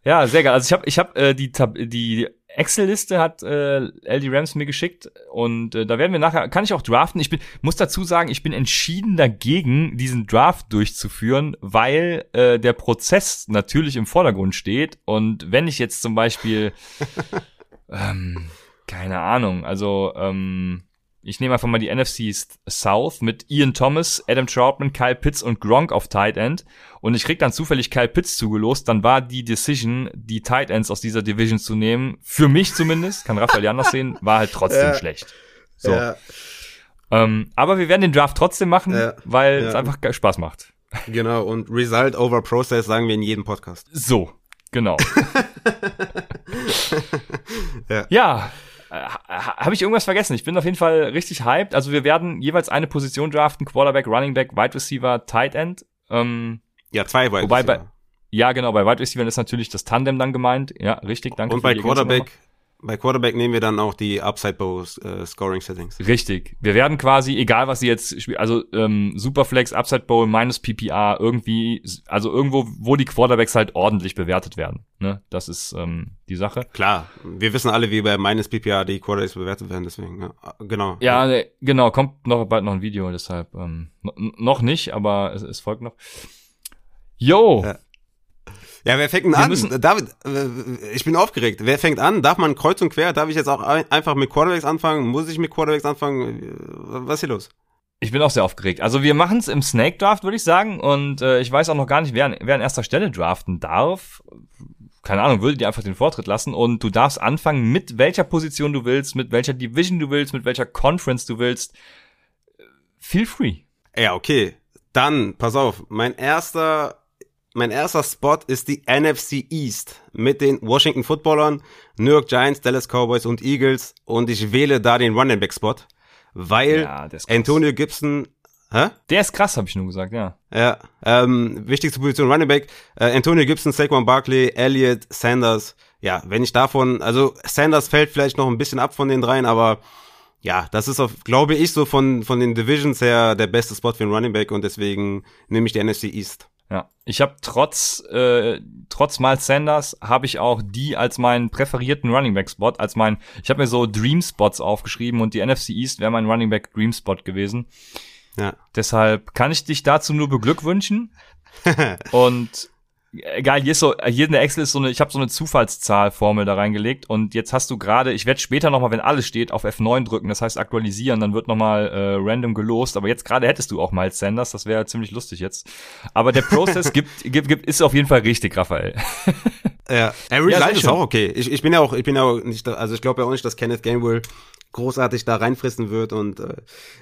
Ja, sehr geil. Also ich habe ich hab, äh, die Tab die Excel-Liste hat äh, LD Rams mir geschickt und äh, da werden wir nachher, kann ich auch draften. Ich bin, muss dazu sagen, ich bin entschieden dagegen, diesen Draft durchzuführen, weil äh, der Prozess natürlich im Vordergrund steht und wenn ich jetzt zum Beispiel, [LAUGHS] ähm, keine Ahnung, also ähm, ich nehme einfach mal die NFC South mit Ian Thomas, Adam Troutman, Kyle Pitts und Gronk auf Tight End und ich krieg dann zufällig Kyle Pitts zugelost, dann war die Decision, die Tight Ends aus dieser Division zu nehmen, für mich zumindest, kann Raphael ja anders sehen, [LAUGHS] war halt trotzdem Ja. schlecht. So. Ja, Ähm, aber wir werden den Draft trotzdem machen, Ja. weil es einfach Spaß macht. genau. Und Result over Process sagen wir in jedem Podcast. So, genau. [LAUGHS] Ja. ja. Habe ich irgendwas vergessen? Ich bin auf jeden Fall richtig hyped. Also wir werden jeweils eine Position draften, Quarterback, Running Back, Wide Receiver, Tight End. Ähm, Ja, zwei Wide Wobei bei- Receiver. ja, genau, bei Wide Receiver ist natürlich das Tandem dann gemeint. Ja, richtig, danke. Und bei Quarterback, bei Quarterback nehmen wir dann auch die Upside Bow äh, Scoring Settings. nochmal. Richtig. Wir werden quasi, egal was sie jetzt spielen, also ähm, Superflex, Upside Bowl, minus PPR, irgendwie, also irgendwo, wo die Quarterbacks halt ordentlich bewertet werden. Ne? Das ist ähm, die Sache. Klar, wir wissen alle, wie bei meines PPA die Quarterbacks bewertet werden, deswegen, ja, genau. Ja, ne, genau, kommt noch bald noch ein Video, deshalb ähm, noch nicht, aber es, es folgt noch. Yo, Ja. Ja, wer fängt denn an? David, äh, ich bin aufgeregt. Wer fängt an? Darf man kreuz und quer? Darf ich jetzt auch ein, einfach mit Quarterbacks anfangen? Muss ich mit Quarterbacks anfangen? Äh, Was ist hier los? ich bin auch sehr aufgeregt. Also wir machen es im Snake Draft, würde ich sagen, und äh, ich weiß auch noch gar nicht, wer, an- wer an erster Stelle draften darf. Keine Ahnung, würde dir einfach den Vortritt lassen und du darfst anfangen, mit welcher Position du willst, mit welcher Division du willst, mit welcher Conference du willst. Äh, Feel free. Ja, okay. Dann, pass auf, mein erster, mein erster Spot ist die NFC East mit den Washington Footballern, New York Giants, Dallas Cowboys und Eagles und ich wähle da den Running Back Spot, weil Ja. Antonio Gibson, hä? Der ist krass, habe ich nur gesagt, ja. Ja, ähm, wichtigste Position Running Back, äh, Antonio Gibson, Saquon Barkley, Elliott, Sanders. Ja, wenn ich davon, also Sanders fällt vielleicht noch ein bisschen ab von den dreien, aber ja, das ist auf, glaube ich, so von, von den Divisions her der beste Spot für einen Running Back und deswegen nehme ich die NFC East. Ja, ich habe trotz äh, trotz Miles Sanders habe ich auch die als meinen präferierten Running Back Spot, als mein ich habe mir so Dream Spots aufgeschrieben und die NFC East wäre mein Running Back Dream Spot gewesen. Ja. Deshalb kann ich dich dazu nur beglückwünschen. [LAUGHS] und egal, hier ist so hier in der Excel ist so eine ich habe so eine Zufallszahlformel da reingelegt und jetzt hast du gerade, ich werde später noch mal, wenn alles steht, auf F9 drücken, das heißt aktualisieren, dann wird noch mal äh, random gelost, aber jetzt gerade hättest du auch Miles Sanders, das wäre ziemlich lustig jetzt. Aber der Prozess [LAUGHS] gibt, gibt, gibt ist auf jeden Fall richtig, Raphael. Ja, [LAUGHS] Ja, ja sehr ist auch okay. Ich, ich bin ja auch, ich bin ja auch nicht, da- also ich glaube ja auch nicht, dass Kenneth Gainwell großartig da reinfressen wird und äh,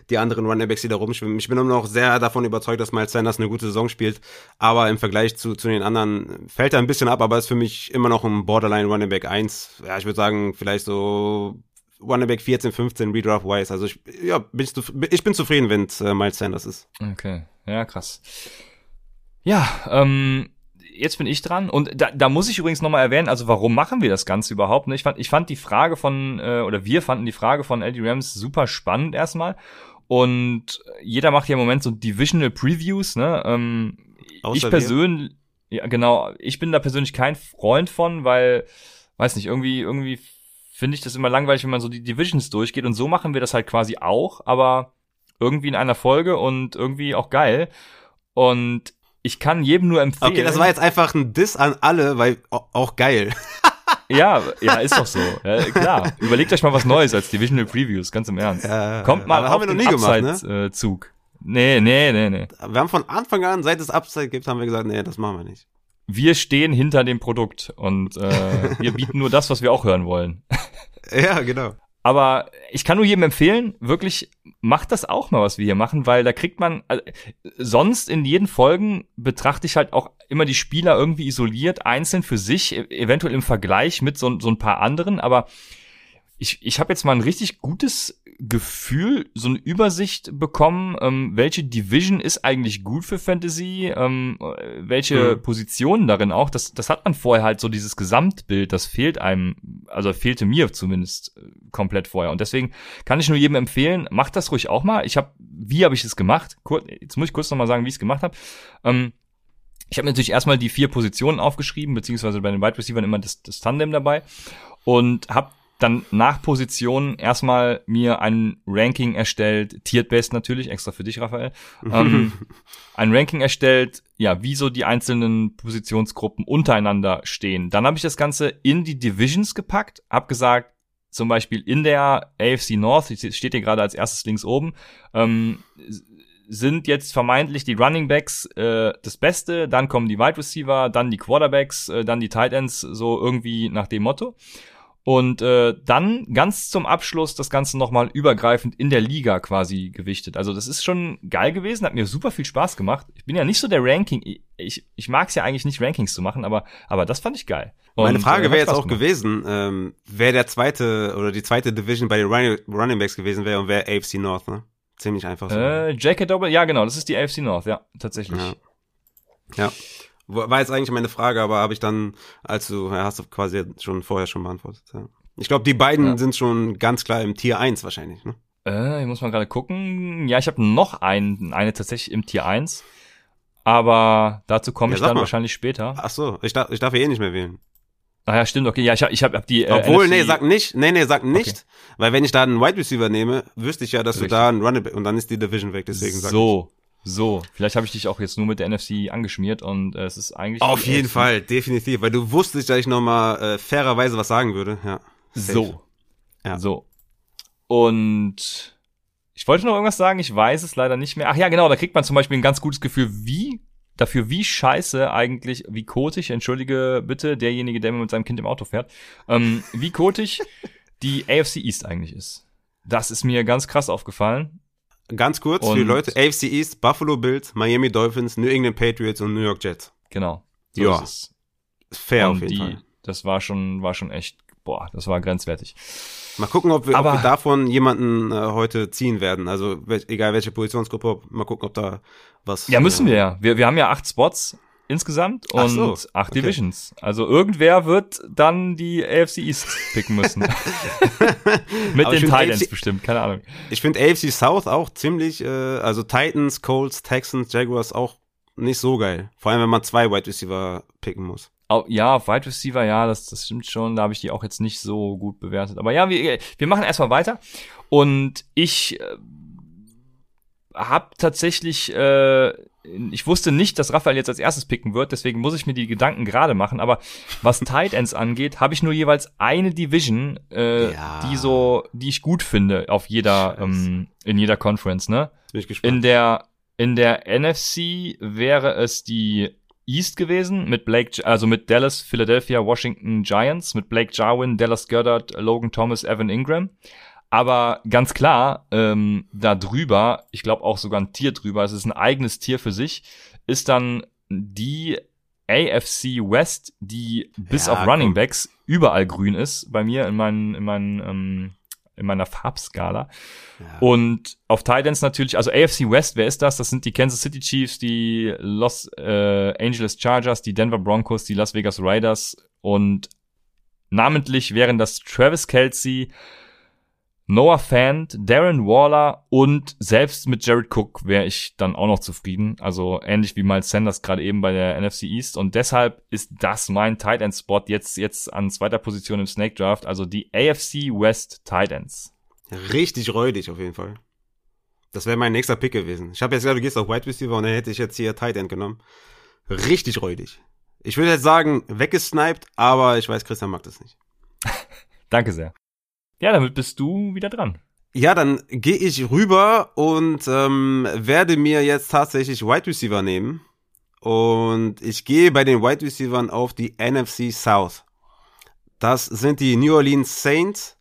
die anderen Runningbacks, die da rumschwimmen. Ich bin immer noch sehr davon überzeugt, dass Miles Sanders eine gute Saison spielt, aber im Vergleich zu, zu den anderen fällt er ein bisschen ab, aber ist für mich immer noch ein Borderline Runningback 1. Ja, ich würde sagen, vielleicht so Runningback 14, 15 Redraft-wise. Also ich, ja, bin ich, ich bin zufrieden, wenn es äh, Miles Sanders ist. Okay, ja, krass. Ja, ähm, jetzt bin ich dran und da, da muss ich übrigens nochmal erwähnen, also warum machen wir das Ganze überhaupt? Ne? Ich fand, ich fand die Frage von, äh, oder wir fanden die Frage von Eddie Rams super spannend erstmal und jeder macht ja im Moment so Divisional Previews, ne? Ähm, ich persönlich, ja genau, ich bin da persönlich kein Freund von, weil, weiß nicht, irgendwie, irgendwie finde ich das immer langweilig, wenn man so die Divisions durchgeht und so machen wir das halt quasi auch, aber irgendwie in einer Folge und irgendwie auch geil. Und ich kann jedem nur empfehlen. Okay, das war jetzt einfach ein Diss an alle, weil auch geil. [LAUGHS] ja, ja, ist doch so. Ja, klar. Überlegt euch mal was Neues als Divisional Previews, ganz im Ernst. Ja, Kommt mal auf haben wir noch nie gemacht, ne? Zug. Nee, nee, nee, nee. Wir haben von Anfang an, seit es Upside gibt, haben wir gesagt, nee, das machen wir nicht. Wir stehen hinter dem Produkt und äh, wir bieten nur das, was wir auch hören wollen. [LAUGHS] ja, genau. Aber ich kann nur jedem empfehlen, wirklich macht das auch mal, was wir hier machen, weil da kriegt man, also, sonst in jeden Folgen betrachte ich halt auch immer die Spieler irgendwie isoliert, einzeln für sich, e-, eventuell im Vergleich mit so, so ein paar anderen, aber ich, ich habe jetzt mal ein richtig gutes Gefühl, so eine Übersicht bekommen, ähm, welche Division ist eigentlich gut für Fantasy, ähm, welche mhm. Positionen darin auch. Das, das hat man vorher halt so dieses Gesamtbild, das fehlt einem, also fehlte mir zumindest äh, komplett vorher. Und deswegen kann ich nur jedem empfehlen, macht das ruhig auch mal. Ich habe, wie habe ich es gemacht? Kur jetzt muss ich kurz nochmal sagen, wie ich es gemacht habe. Ähm, ich habe natürlich erstmal die vier Positionen aufgeschrieben, beziehungsweise bei den Wide Receivers immer das, das Tandem dabei und habe dann nach Position erstmal mir ein Ranking erstellt, tiered based natürlich, extra für dich, Raphael. [LAUGHS] ähm, ein Ranking erstellt, ja, wie so die einzelnen Positionsgruppen untereinander stehen. Dann habe ich das Ganze in die Divisions gepackt, hab gesagt, zum Beispiel in der AFC North, steht hier gerade als erstes links oben, ähm, sind jetzt vermeintlich die Running Backs äh, das Beste, dann kommen die Wide Receiver, dann die Quarterbacks, äh, dann die Tight Ends, so irgendwie nach dem Motto. Und äh, dann ganz zum Abschluss das Ganze nochmal übergreifend in der Liga quasi gewichtet. Also das ist schon geil gewesen, hat mir super viel Spaß gemacht. Ich bin ja nicht so der Ranking, ich, ich mag es ja eigentlich nicht, Rankings zu machen, aber, aber das fand ich geil. Und, Meine Frage äh, wäre jetzt auch gemacht. gewesen, ähm, wer der zweite oder die zweite Division bei den Running, Running Backs gewesen wäre und wer AFC North, ne? Ziemlich einfach so. Äh, J.K. Double, ja genau, das ist die AFC North, ja, tatsächlich. Ja. ja. War jetzt eigentlich meine Frage, aber habe ich dann, als du, ja, hast du quasi schon vorher schon beantwortet. Ja. Ich glaube, die beiden ja. sind schon ganz klar im Tier 1 wahrscheinlich. Ne? Äh, ich muss mal gerade gucken. Ja, ich habe noch einen, eine tatsächlich im Tier 1. Aber dazu komme ja, ich dann mal. wahrscheinlich später. Ach so, ich darf, ich darf eh nicht mehr wählen. Ah ja, stimmt, okay. Ja, ich habe ich hab, hab die. Äh, Obwohl, NFC nee, sag nicht, nee, nee, sag nicht. Okay. Weil wenn ich da einen Wide Receiver nehme, wüsste ich ja, dass Richtig. du da einen Running und dann ist die Division weg, deswegen sag So, so, vielleicht habe ich dich auch jetzt nur mit der NFC angeschmiert und äh, es ist eigentlich. Auf jeden NFC. Fall, definitiv, weil du wusstest, dass ich nochmal äh, fairerweise was sagen würde. Ja. So. Ja. So. Und ich wollte noch irgendwas sagen, ich weiß es leider nicht mehr. Ach ja, genau, da kriegt man zum Beispiel ein ganz gutes Gefühl, wie dafür, wie scheiße eigentlich, wie kotig, entschuldige bitte, derjenige, der mit seinem Kind im Auto fährt, ähm, wie kotig die AFC East eigentlich ist. Das ist mir ganz krass aufgefallen. Ganz kurz und für die Leute, AFC East, Buffalo Bills, Miami Dolphins, New England Patriots und New York Jets. Genau. So ja. Fair und auf jeden die, Fall. Das war schon, war schon echt, boah, das war grenzwertig. Mal gucken, ob wir, Aber, ob wir davon jemanden äh, heute ziehen werden. Also egal welche Positionsgruppe, mal gucken, ob da was. Ja, müssen äh, wir ja. Wir, wir haben ja acht Spots insgesamt und so, acht okay. Divisions. Also irgendwer wird dann die AFC East picken müssen. [LAUGHS] Mit den Titans AFC, bestimmt, keine Ahnung. Ich finde AFC South auch ziemlich, äh, also Titans, Colts, Texans, Jaguars auch nicht so geil. Vor allem, wenn man zwei Wide Receiver picken muss. Ja, auf Wide Receiver, ja, das, das stimmt schon. Da habe ich die auch jetzt nicht so gut bewertet. Aber ja, wir, wir machen erstmal weiter. Und ich äh, habe tatsächlich äh, ich wusste nicht, dass Raphael jetzt als erstes picken wird, deswegen muss ich mir die Gedanken gerade machen. Aber was [LAUGHS] Tight Ends angeht, habe ich nur jeweils eine Division, äh, ja. die so, die ich gut finde auf jeder, ähm, in jeder Conference. Ne? Bin ich gespannt. In der in der NFC wäre es die East gewesen mit Blake, also mit Dallas, Philadelphia, Washington Giants, mit Blake Jarwin, Dallas Goddard, Logan Thomas, Evan Ingram. Aber ganz klar, ähm, da drüber, ich glaube auch sogar ein Tier drüber, es ist ein eigenes Tier für sich, ist dann die AFC West, die bis ja, auf Running Backs überall grün ist, bei mir in meinen, in meinen ähm, in meiner Farbskala. Ja. Und auf Titans natürlich, also AFC West, wer ist das? Das sind die Kansas City Chiefs, die Los äh, Angeles Chargers, die Denver Broncos, die Las Vegas Raiders und namentlich wären das Travis Kelsey, Noah Fant, Darren Waller und selbst mit Jared Cook wäre ich dann auch noch zufrieden. Also ähnlich wie Miles Sanders gerade eben bei der NFC East. Und deshalb ist das mein Tight End Spot jetzt, jetzt an zweiter Position im Snake Draft. Also die AFC West Tight Ends. Richtig räudig auf jeden Fall. Das wäre mein nächster Pick gewesen. Ich habe jetzt gesagt, du gehst auf Wide Receiver und dann hätte ich jetzt hier Tight End genommen. Richtig räudig. Ich würde jetzt sagen, weggesniped, aber ich weiß, Christian mag das nicht. [LAUGHS] Danke sehr. Ja, damit bist du wieder dran. Ja, dann gehe ich rüber und ähm, werde mir jetzt tatsächlich Wide Receiver nehmen. Und ich gehe bei den Wide Receivers auf die NFC South. Das sind die New Orleans Saints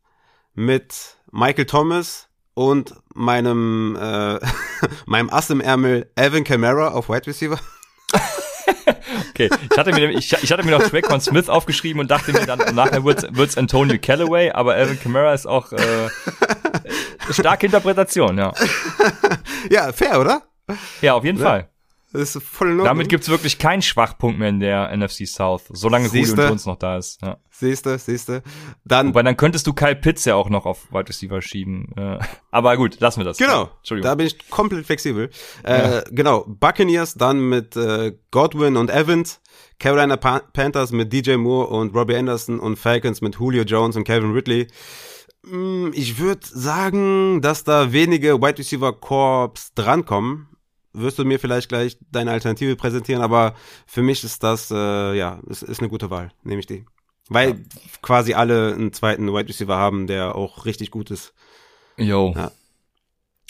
mit Michael Thomas und meinem, äh, [LAUGHS] meinem Ass im Ärmel Evan Kamara auf Wide Receiver. Okay, ich hatte mir, ich, ich hatte mir noch Traquan Smith aufgeschrieben und dachte mir dann, nachher wird's, wird's Antonio Callaway, aber Alvin Kamara ist auch äh, starke Interpretation, ja. [LAUGHS] Ja, fair, oder? Ja, auf jeden ja. Fall. Das ist voll in Damit gibt's wirklich keinen Schwachpunkt mehr in der NFC South, solange Julio Jones noch da ist. Ja. Siehste, siehste. Dann. Wobei dann könntest du Kyle Pitts ja auch noch auf Wide Receiver schieben. Aber gut, lassen wir das. Genau. Entschuldigung. Da bin ich komplett flexibel. Äh, Genau. Buccaneers dann mit äh, Godwin und Evans. Carolina pa Panthers mit DJ Moore und Robbie Anderson und Falcons mit Julio Jones und Calvin Ridley. Mm, ich würde sagen, dass da wenige Wide Receiver Corps drankommen wirst du mir vielleicht gleich deine Alternative präsentieren, aber für mich ist das, äh, ja, ist, ist eine gute Wahl, nehme ich die. Weil ja. quasi alle einen zweiten Wide Receiver haben, der auch richtig gut ist. Jo. Ja.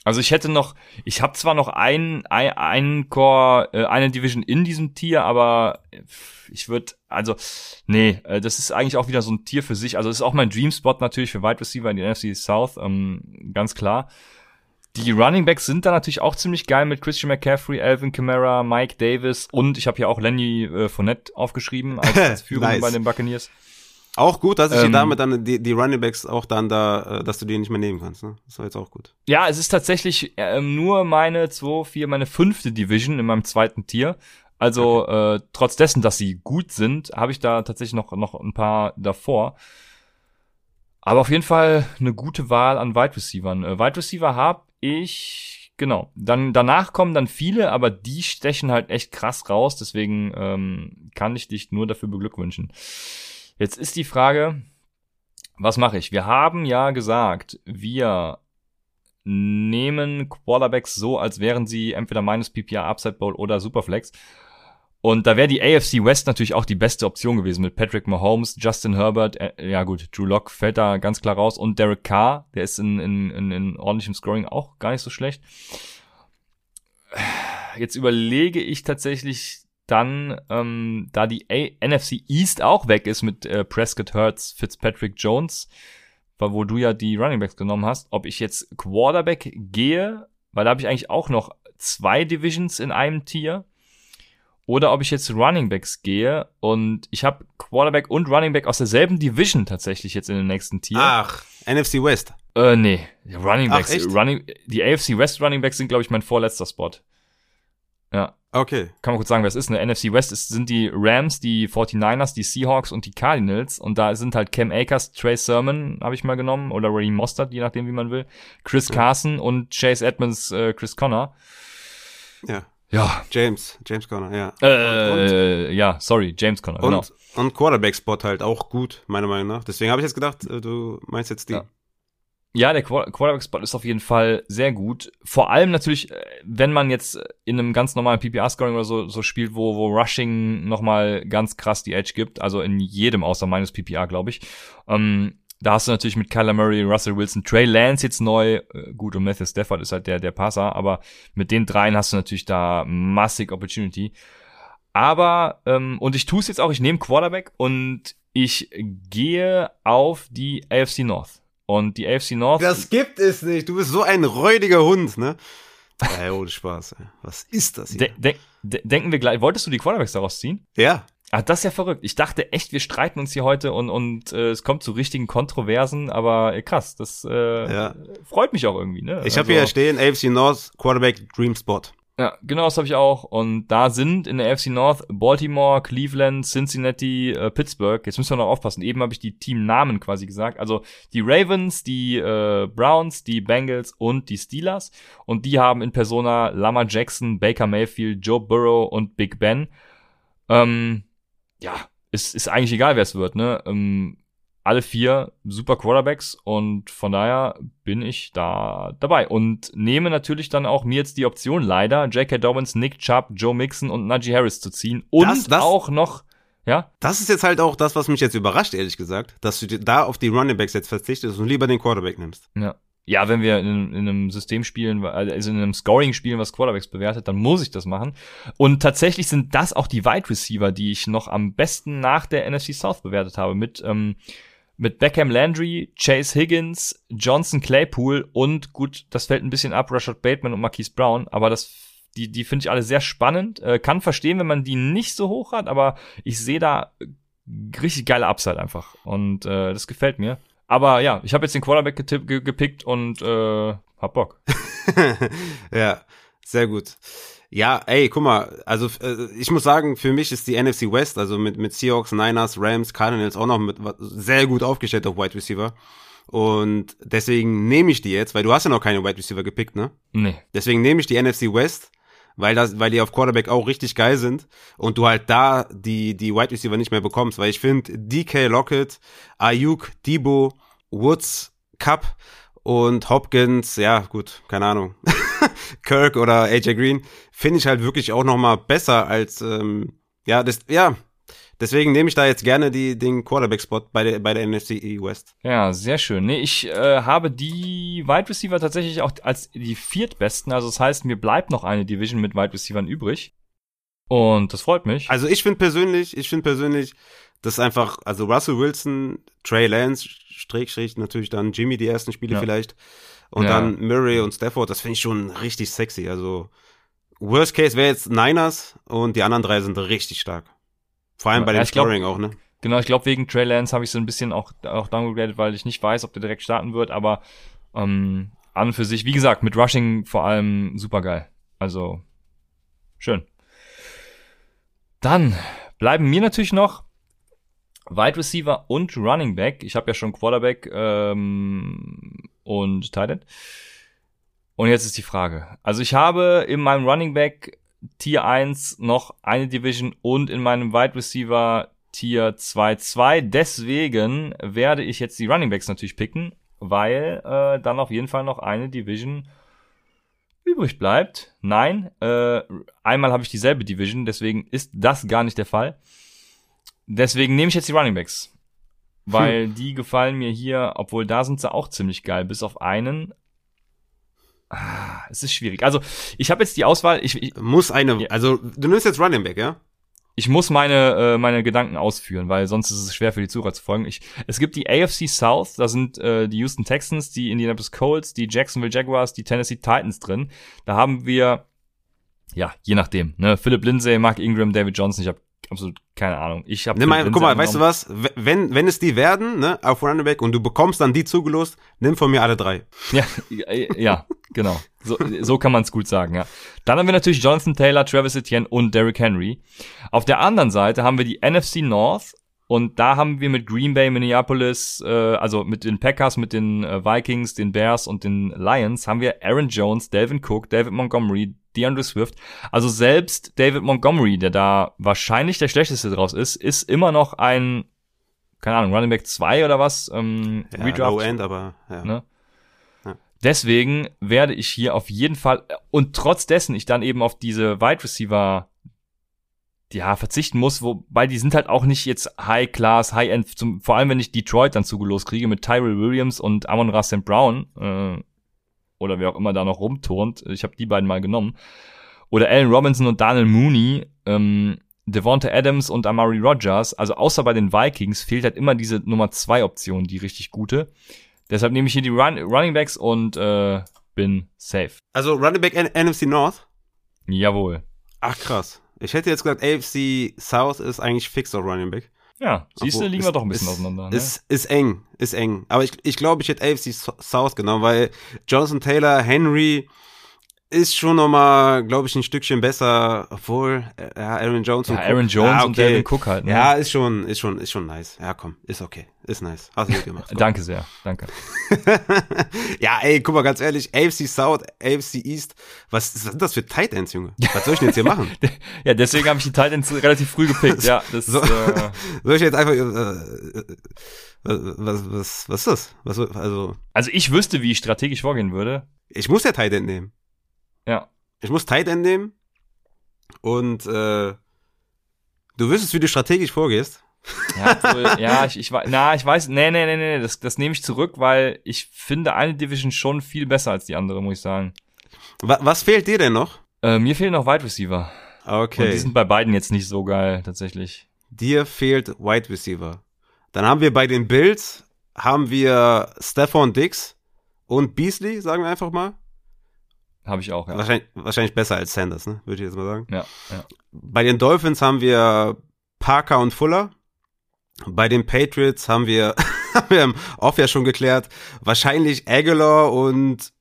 Also ich hätte noch, ich habe zwar noch einen, ein, einen Core, äh, eine Division in diesem Tier, aber ich würde, also, nee, äh, das ist eigentlich auch wieder so ein Tier für sich. Also es ist auch mein Dream Spot natürlich für Wide Receiver in die NFC South, ähm, ganz klar. Die Running Backs sind da natürlich auch ziemlich geil mit Christian McCaffrey, Alvin Kamara, Mike Davis und ich habe hier auch Lenny äh, Fournette aufgeschrieben als, [LAUGHS] als Führung nice. bei den Buccaneers. Auch gut, dass ich ähm, damit dann die, die Running Backs auch dann da, äh, dass du die nicht mehr nehmen kannst. Ne? Das war jetzt auch gut. Ja, es ist tatsächlich ähm, nur meine zwei, vier, meine fünfte Division in meinem zweiten Tier. Also okay. äh, trotz dessen, dass sie gut sind, habe ich da tatsächlich noch noch ein paar davor. Aber auf jeden Fall eine gute Wahl an Wide Receivern. Äh, Wide Receiver habe ich, genau. Dann danach kommen dann viele, aber die stechen halt echt krass raus. Deswegen ähm, kann ich dich nur dafür beglückwünschen. Jetzt ist die Frage, was mache ich? Wir haben ja gesagt, wir nehmen Quarterbacks so, als wären sie entweder meines PPR Upside Bowl oder Superflex. Und da wäre die AFC West natürlich auch die beste Option gewesen mit Patrick Mahomes, Justin Herbert, äh, ja gut, Drew Lock fällt da ganz klar raus und Derek Carr, der ist in, in, in, in ordentlichem Scoring auch gar nicht so schlecht. Jetzt überlege ich tatsächlich dann, ähm, da die A NFC East auch weg ist mit äh, Prescott Hurts, Fitzpatrick Jones, wo du ja die Running Backs genommen hast, ob ich jetzt Quarterback gehe, weil da habe ich eigentlich auch noch zwei Divisions in einem Tier oder ob ich jetzt Running Backs gehe und ich habe Quarterback und Running Back aus derselben Division tatsächlich jetzt in den nächsten Tier. Ach, NFC West. Äh, nee, Running Backs. Ach, Running, die AFC West Running Backs sind, glaube ich, mein vorletzter Spot. Ja. Okay. Kann man kurz sagen, wer es ist. Eine NFC West ist, sind die Rams, die 49ers, die Seahawks und die Cardinals. Und da sind halt Cam Akers, Trey Sermon, habe ich mal genommen, oder Ray Mostert, je nachdem, wie man will. Chris Carson und Chase Edmonds, äh, Chris Connor. Ja. Ja. James, James Conner, ja. Äh, und, ja, sorry, James Conner, und, genau. Und Quarterback-Spot halt auch gut, meiner Meinung nach. Deswegen habe ich jetzt gedacht, äh, du meinst jetzt die. Ja. Ja, der Quarterback-Spot ist auf jeden Fall sehr gut. Vor allem natürlich, äh, wenn man jetzt in einem ganz normalen PPR-Scoring oder so, so spielt, wo, wo Rushing nochmal ganz krass die Edge gibt. Also in jedem außer meines PPR, glaube ich. Ähm, da hast du natürlich mit Kyler Murray, Russell Wilson, Trey Lance jetzt neu, äh, gut, und Matthew Stafford ist halt der, der Passer, aber mit den dreien hast du natürlich da massig Opportunity. Aber, ähm, und ich tue es jetzt auch, ich nehme Quarterback und ich gehe auf die AFC North. Und die AFC North. Das gibt es nicht. Du bist so ein räudiger Hund, ne? Ey, ohne Spaß. Ey. Was ist das hier? De de de denken wir gleich. Wolltest du die Quarterbacks daraus ziehen? Ja. Ah, das ist ja verrückt. Ich dachte echt, wir streiten uns hier heute und, und äh, es kommt zu richtigen Kontroversen, aber äh, krass, das äh, Ja. freut mich auch irgendwie. Ne? Ich habe Also- hier stehen, AFC North Quarterback Dream Spot. Ja, genau, das habe ich auch. Und da sind in der AFC North Baltimore, Cleveland, Cincinnati, äh, Pittsburgh. Jetzt müssen wir noch aufpassen. Eben habe ich die Teamnamen quasi gesagt. Also die Ravens, die äh, Browns, die Bengals und die Steelers. Und die haben in Persona Lamar Jackson, Baker Mayfield, Joe Burrow und Big Ben. Ähm, ja, ist, ist eigentlich egal, wer es wird, ne? Ähm, alle vier super Quarterbacks und von daher bin ich da dabei und nehme natürlich dann auch mir jetzt die Option leider J.K. Dobbins, Nick Chubb, Joe Mixon und Najee Harris zu ziehen und Das- das- auch noch ja Das ist jetzt halt auch das, was mich jetzt überrascht, ehrlich gesagt, dass du da auf die Running Backs jetzt verzichtest und lieber den Quarterback nimmst. ja ja wenn wir in, in einem System spielen also in einem Scoring spielen was Quarterbacks bewertet dann muss ich das machen und tatsächlich sind das auch die Wide Receiver die ich noch am besten nach der NFC South bewertet habe mit ähm, mit Beckham Landry, Chase Higgins, Johnson Claypool und gut, das fällt ein bisschen ab, Rashad Bateman und Marquise Brown, aber das, die, die finde ich alle sehr spannend. Äh, kann verstehen, wenn man die nicht so hoch hat, aber ich sehe da richtig geile Upside einfach. Und äh, das gefällt mir. Aber ja, ich habe jetzt den Quarterback getipp, ge gepickt und äh, hab Bock. [LAUGHS] ja, sehr gut. Ja, ey, guck mal, also äh, ich muss sagen, für mich ist die NFC West, also mit, mit Seahawks, Niners, Rams, Cardinals auch noch mit sehr gut aufgestellt auf Wide Receiver. Und deswegen nehme ich die jetzt, weil du hast ja noch keine Wide Receiver gepickt, ne? Nee. Deswegen nehme ich die NFC West, weil das, weil die auf Quarterback auch richtig geil sind und du halt da die, die Wide Receiver nicht mehr bekommst, weil ich finde DK Lockett, Ayuk, Debo, Woods, Cup und Hopkins, ja, gut, keine Ahnung. [LAUGHS] Kirk oder AJ Green, finde ich halt wirklich auch noch mal besser als, ähm, ja, das, ja, deswegen nehme ich da jetzt gerne die, den Quarterback-Spot bei der, bei der NFC West. Ja, sehr schön. Nee, ich äh, habe die Wide Receiver tatsächlich auch als die viertbesten. Also das heißt, mir bleibt noch eine Division mit Wide Receivern übrig. Und das freut mich. Also ich finde persönlich, ich finde persönlich, das einfach, also Russell Wilson, Trey Lance, Strich, Strich, natürlich dann Jimmy die ersten Spiele Ja. vielleicht. Und Ja. dann Murray und Stafford, das finde ich schon richtig sexy. Also Worst Case wäre jetzt Niners und die anderen drei sind richtig stark. Vor allem Ja, bei dem glaub- Scoring auch, ne? Genau, ich glaube, wegen Trey Lance habe ich so ein bisschen auch, auch downgegradet, weil ich nicht weiß, ob der direkt starten wird, aber ähm, an und für sich, wie gesagt, mit Rushing vor allem super geil. Also, schön. Dann bleiben mir natürlich noch Wide Receiver und Running Back. Ich habe ja schon Quarterback ähm, und Tight End. Und jetzt ist die Frage. Also ich habe in meinem Running Back Tier 1 noch eine Division und in meinem Wide Receiver Tier 2-2. Deswegen werde ich jetzt die Running Backs natürlich picken, weil äh, dann auf jeden Fall noch eine Division übrig bleibt. Nein, äh, einmal habe ich dieselbe Division, deswegen ist das gar nicht der Fall. Deswegen nehme ich jetzt die Running Backs. Weil die gefallen mir hier, obwohl da sind sie auch ziemlich geil, bis auf einen. Ah, es ist schwierig. Also, ich habe jetzt die Auswahl, ich, ich, Muss eine, also du nimmst jetzt Running Back, ja? ich muss meine, äh, meine Gedanken ausführen, weil sonst ist es schwer für die Zuhörer zu folgen. Ich, es gibt die AFC South, da sind äh, die Houston Texans, die Indianapolis Colts, die Jacksonville Jaguars, die Tennessee Titans drin. Da haben wir, ja, je nachdem, ne, Philip Lindsay, Mark Ingram, David Johnson, ich habe absolut keine Ahnung. Ich habe Nimm mal, guck mal, weißt du was? Wenn, wenn es die werden, ne, auf Running Back und du bekommst dann die zugelost, nimm von mir alle drei. [LAUGHS] Ja, ja, genau. So, so kann man es gut sagen, ja. Dann haben wir natürlich Jonathan Taylor, Travis Etienne und Derrick Henry. Auf der anderen Seite haben wir die NFC North und da haben wir mit Green Bay, Minneapolis, äh, also mit den Packers, mit den äh, Vikings, den Bears und den Lions, haben wir Aaron Jones, Delvin Cook, David Montgomery, DeAndre Swift. Also selbst David Montgomery, der da wahrscheinlich der schlechteste draus ist, ist immer noch ein, keine Ahnung, Running Back 2 oder was, ähm, Ja, Redraft. Low End, aber ja. Ne? Ja. Deswegen werde ich hier auf jeden Fall und trotz dessen ich dann eben auf diese Wide Receiver ja verzichten muss, wobei die sind halt auch nicht jetzt High Class, High End, zum, vor allem wenn ich Detroit dann zugelost kriege mit Tyrell Williams und Amon Ra St. Brown äh, oder wer auch immer da noch rumturnt. Ich habe die beiden mal genommen. Oder Allen Robinson und Daniel Mooney, ähm, Devonta Adams und Amari Rogers. Also außer bei den Vikings fehlt halt immer diese Nummer zwei Option, die richtig gute. Deshalb nehme ich hier die Run Running Backs und äh, bin safe. Also Running Back N NFC North? Jawohl. Ach krass. Ich hätte jetzt gesagt, AFC South ist eigentlich fix auf Running Back. Ja, siehst du, liegen wir doch ein bisschen ist, auseinander. Ne? Ist, ist eng, ist eng. Aber ich, ich glaube, ich hätte AFC South genommen, weil Jonathan Taylor, Henry, ist schon nochmal, glaube ich, ein Stückchen besser, obwohl, äh, ja, Aaron Jones ja, und Aaron Cook, Jones ja, und Dalvin Cook halt. Ne? Ja, ist schon, ist schon, ist schon nice. Ja, komm, ist okay. Ist nice. Hast du gut gemacht. Danke sehr, danke. [LAUGHS] ja, ey, guck mal, ganz ehrlich, AFC South, AFC East, was, was sind das für Tight Ends, Junge? Was soll ich denn jetzt hier machen? [LAUGHS] ja, deswegen habe ich die Titans relativ früh gepickt, ja. Das, So- äh, [LAUGHS] Soll ich jetzt einfach, äh, äh, was, was, was ist das? Was, also, also ich wüsste, wie ich strategisch vorgehen würde. ich muss ja Tight End nehmen. Ja. Ich muss Tight End nehmen und, äh, du wüsstest, wie du strategisch vorgehst. Ja, obwohl, [LAUGHS] ja, ich, ich, na, ich weiß, nee, nee, nee, nee, das, das nehme ich zurück, weil ich finde eine Division schon viel besser als die andere, muss ich sagen. Wa was fehlt dir denn noch? Äh, mir fehlen noch Wide Receiver. Und Okay. die sind bei beiden jetzt nicht so geil, tatsächlich. Dir fehlt Wide Receiver. Dann haben wir bei den Bills, haben wir Stephon Dix und Beasley, sagen wir einfach mal. Habe ich auch, ja. Wahrscheinlich, wahrscheinlich besser als Sanders, ne? Würde ich jetzt mal sagen. Ja, ja. Bei den Dolphins haben wir Parker und Fuller. Bei den Patriots haben wir, [LAUGHS] haben wir im Off ja schon geklärt, wahrscheinlich Aguilar und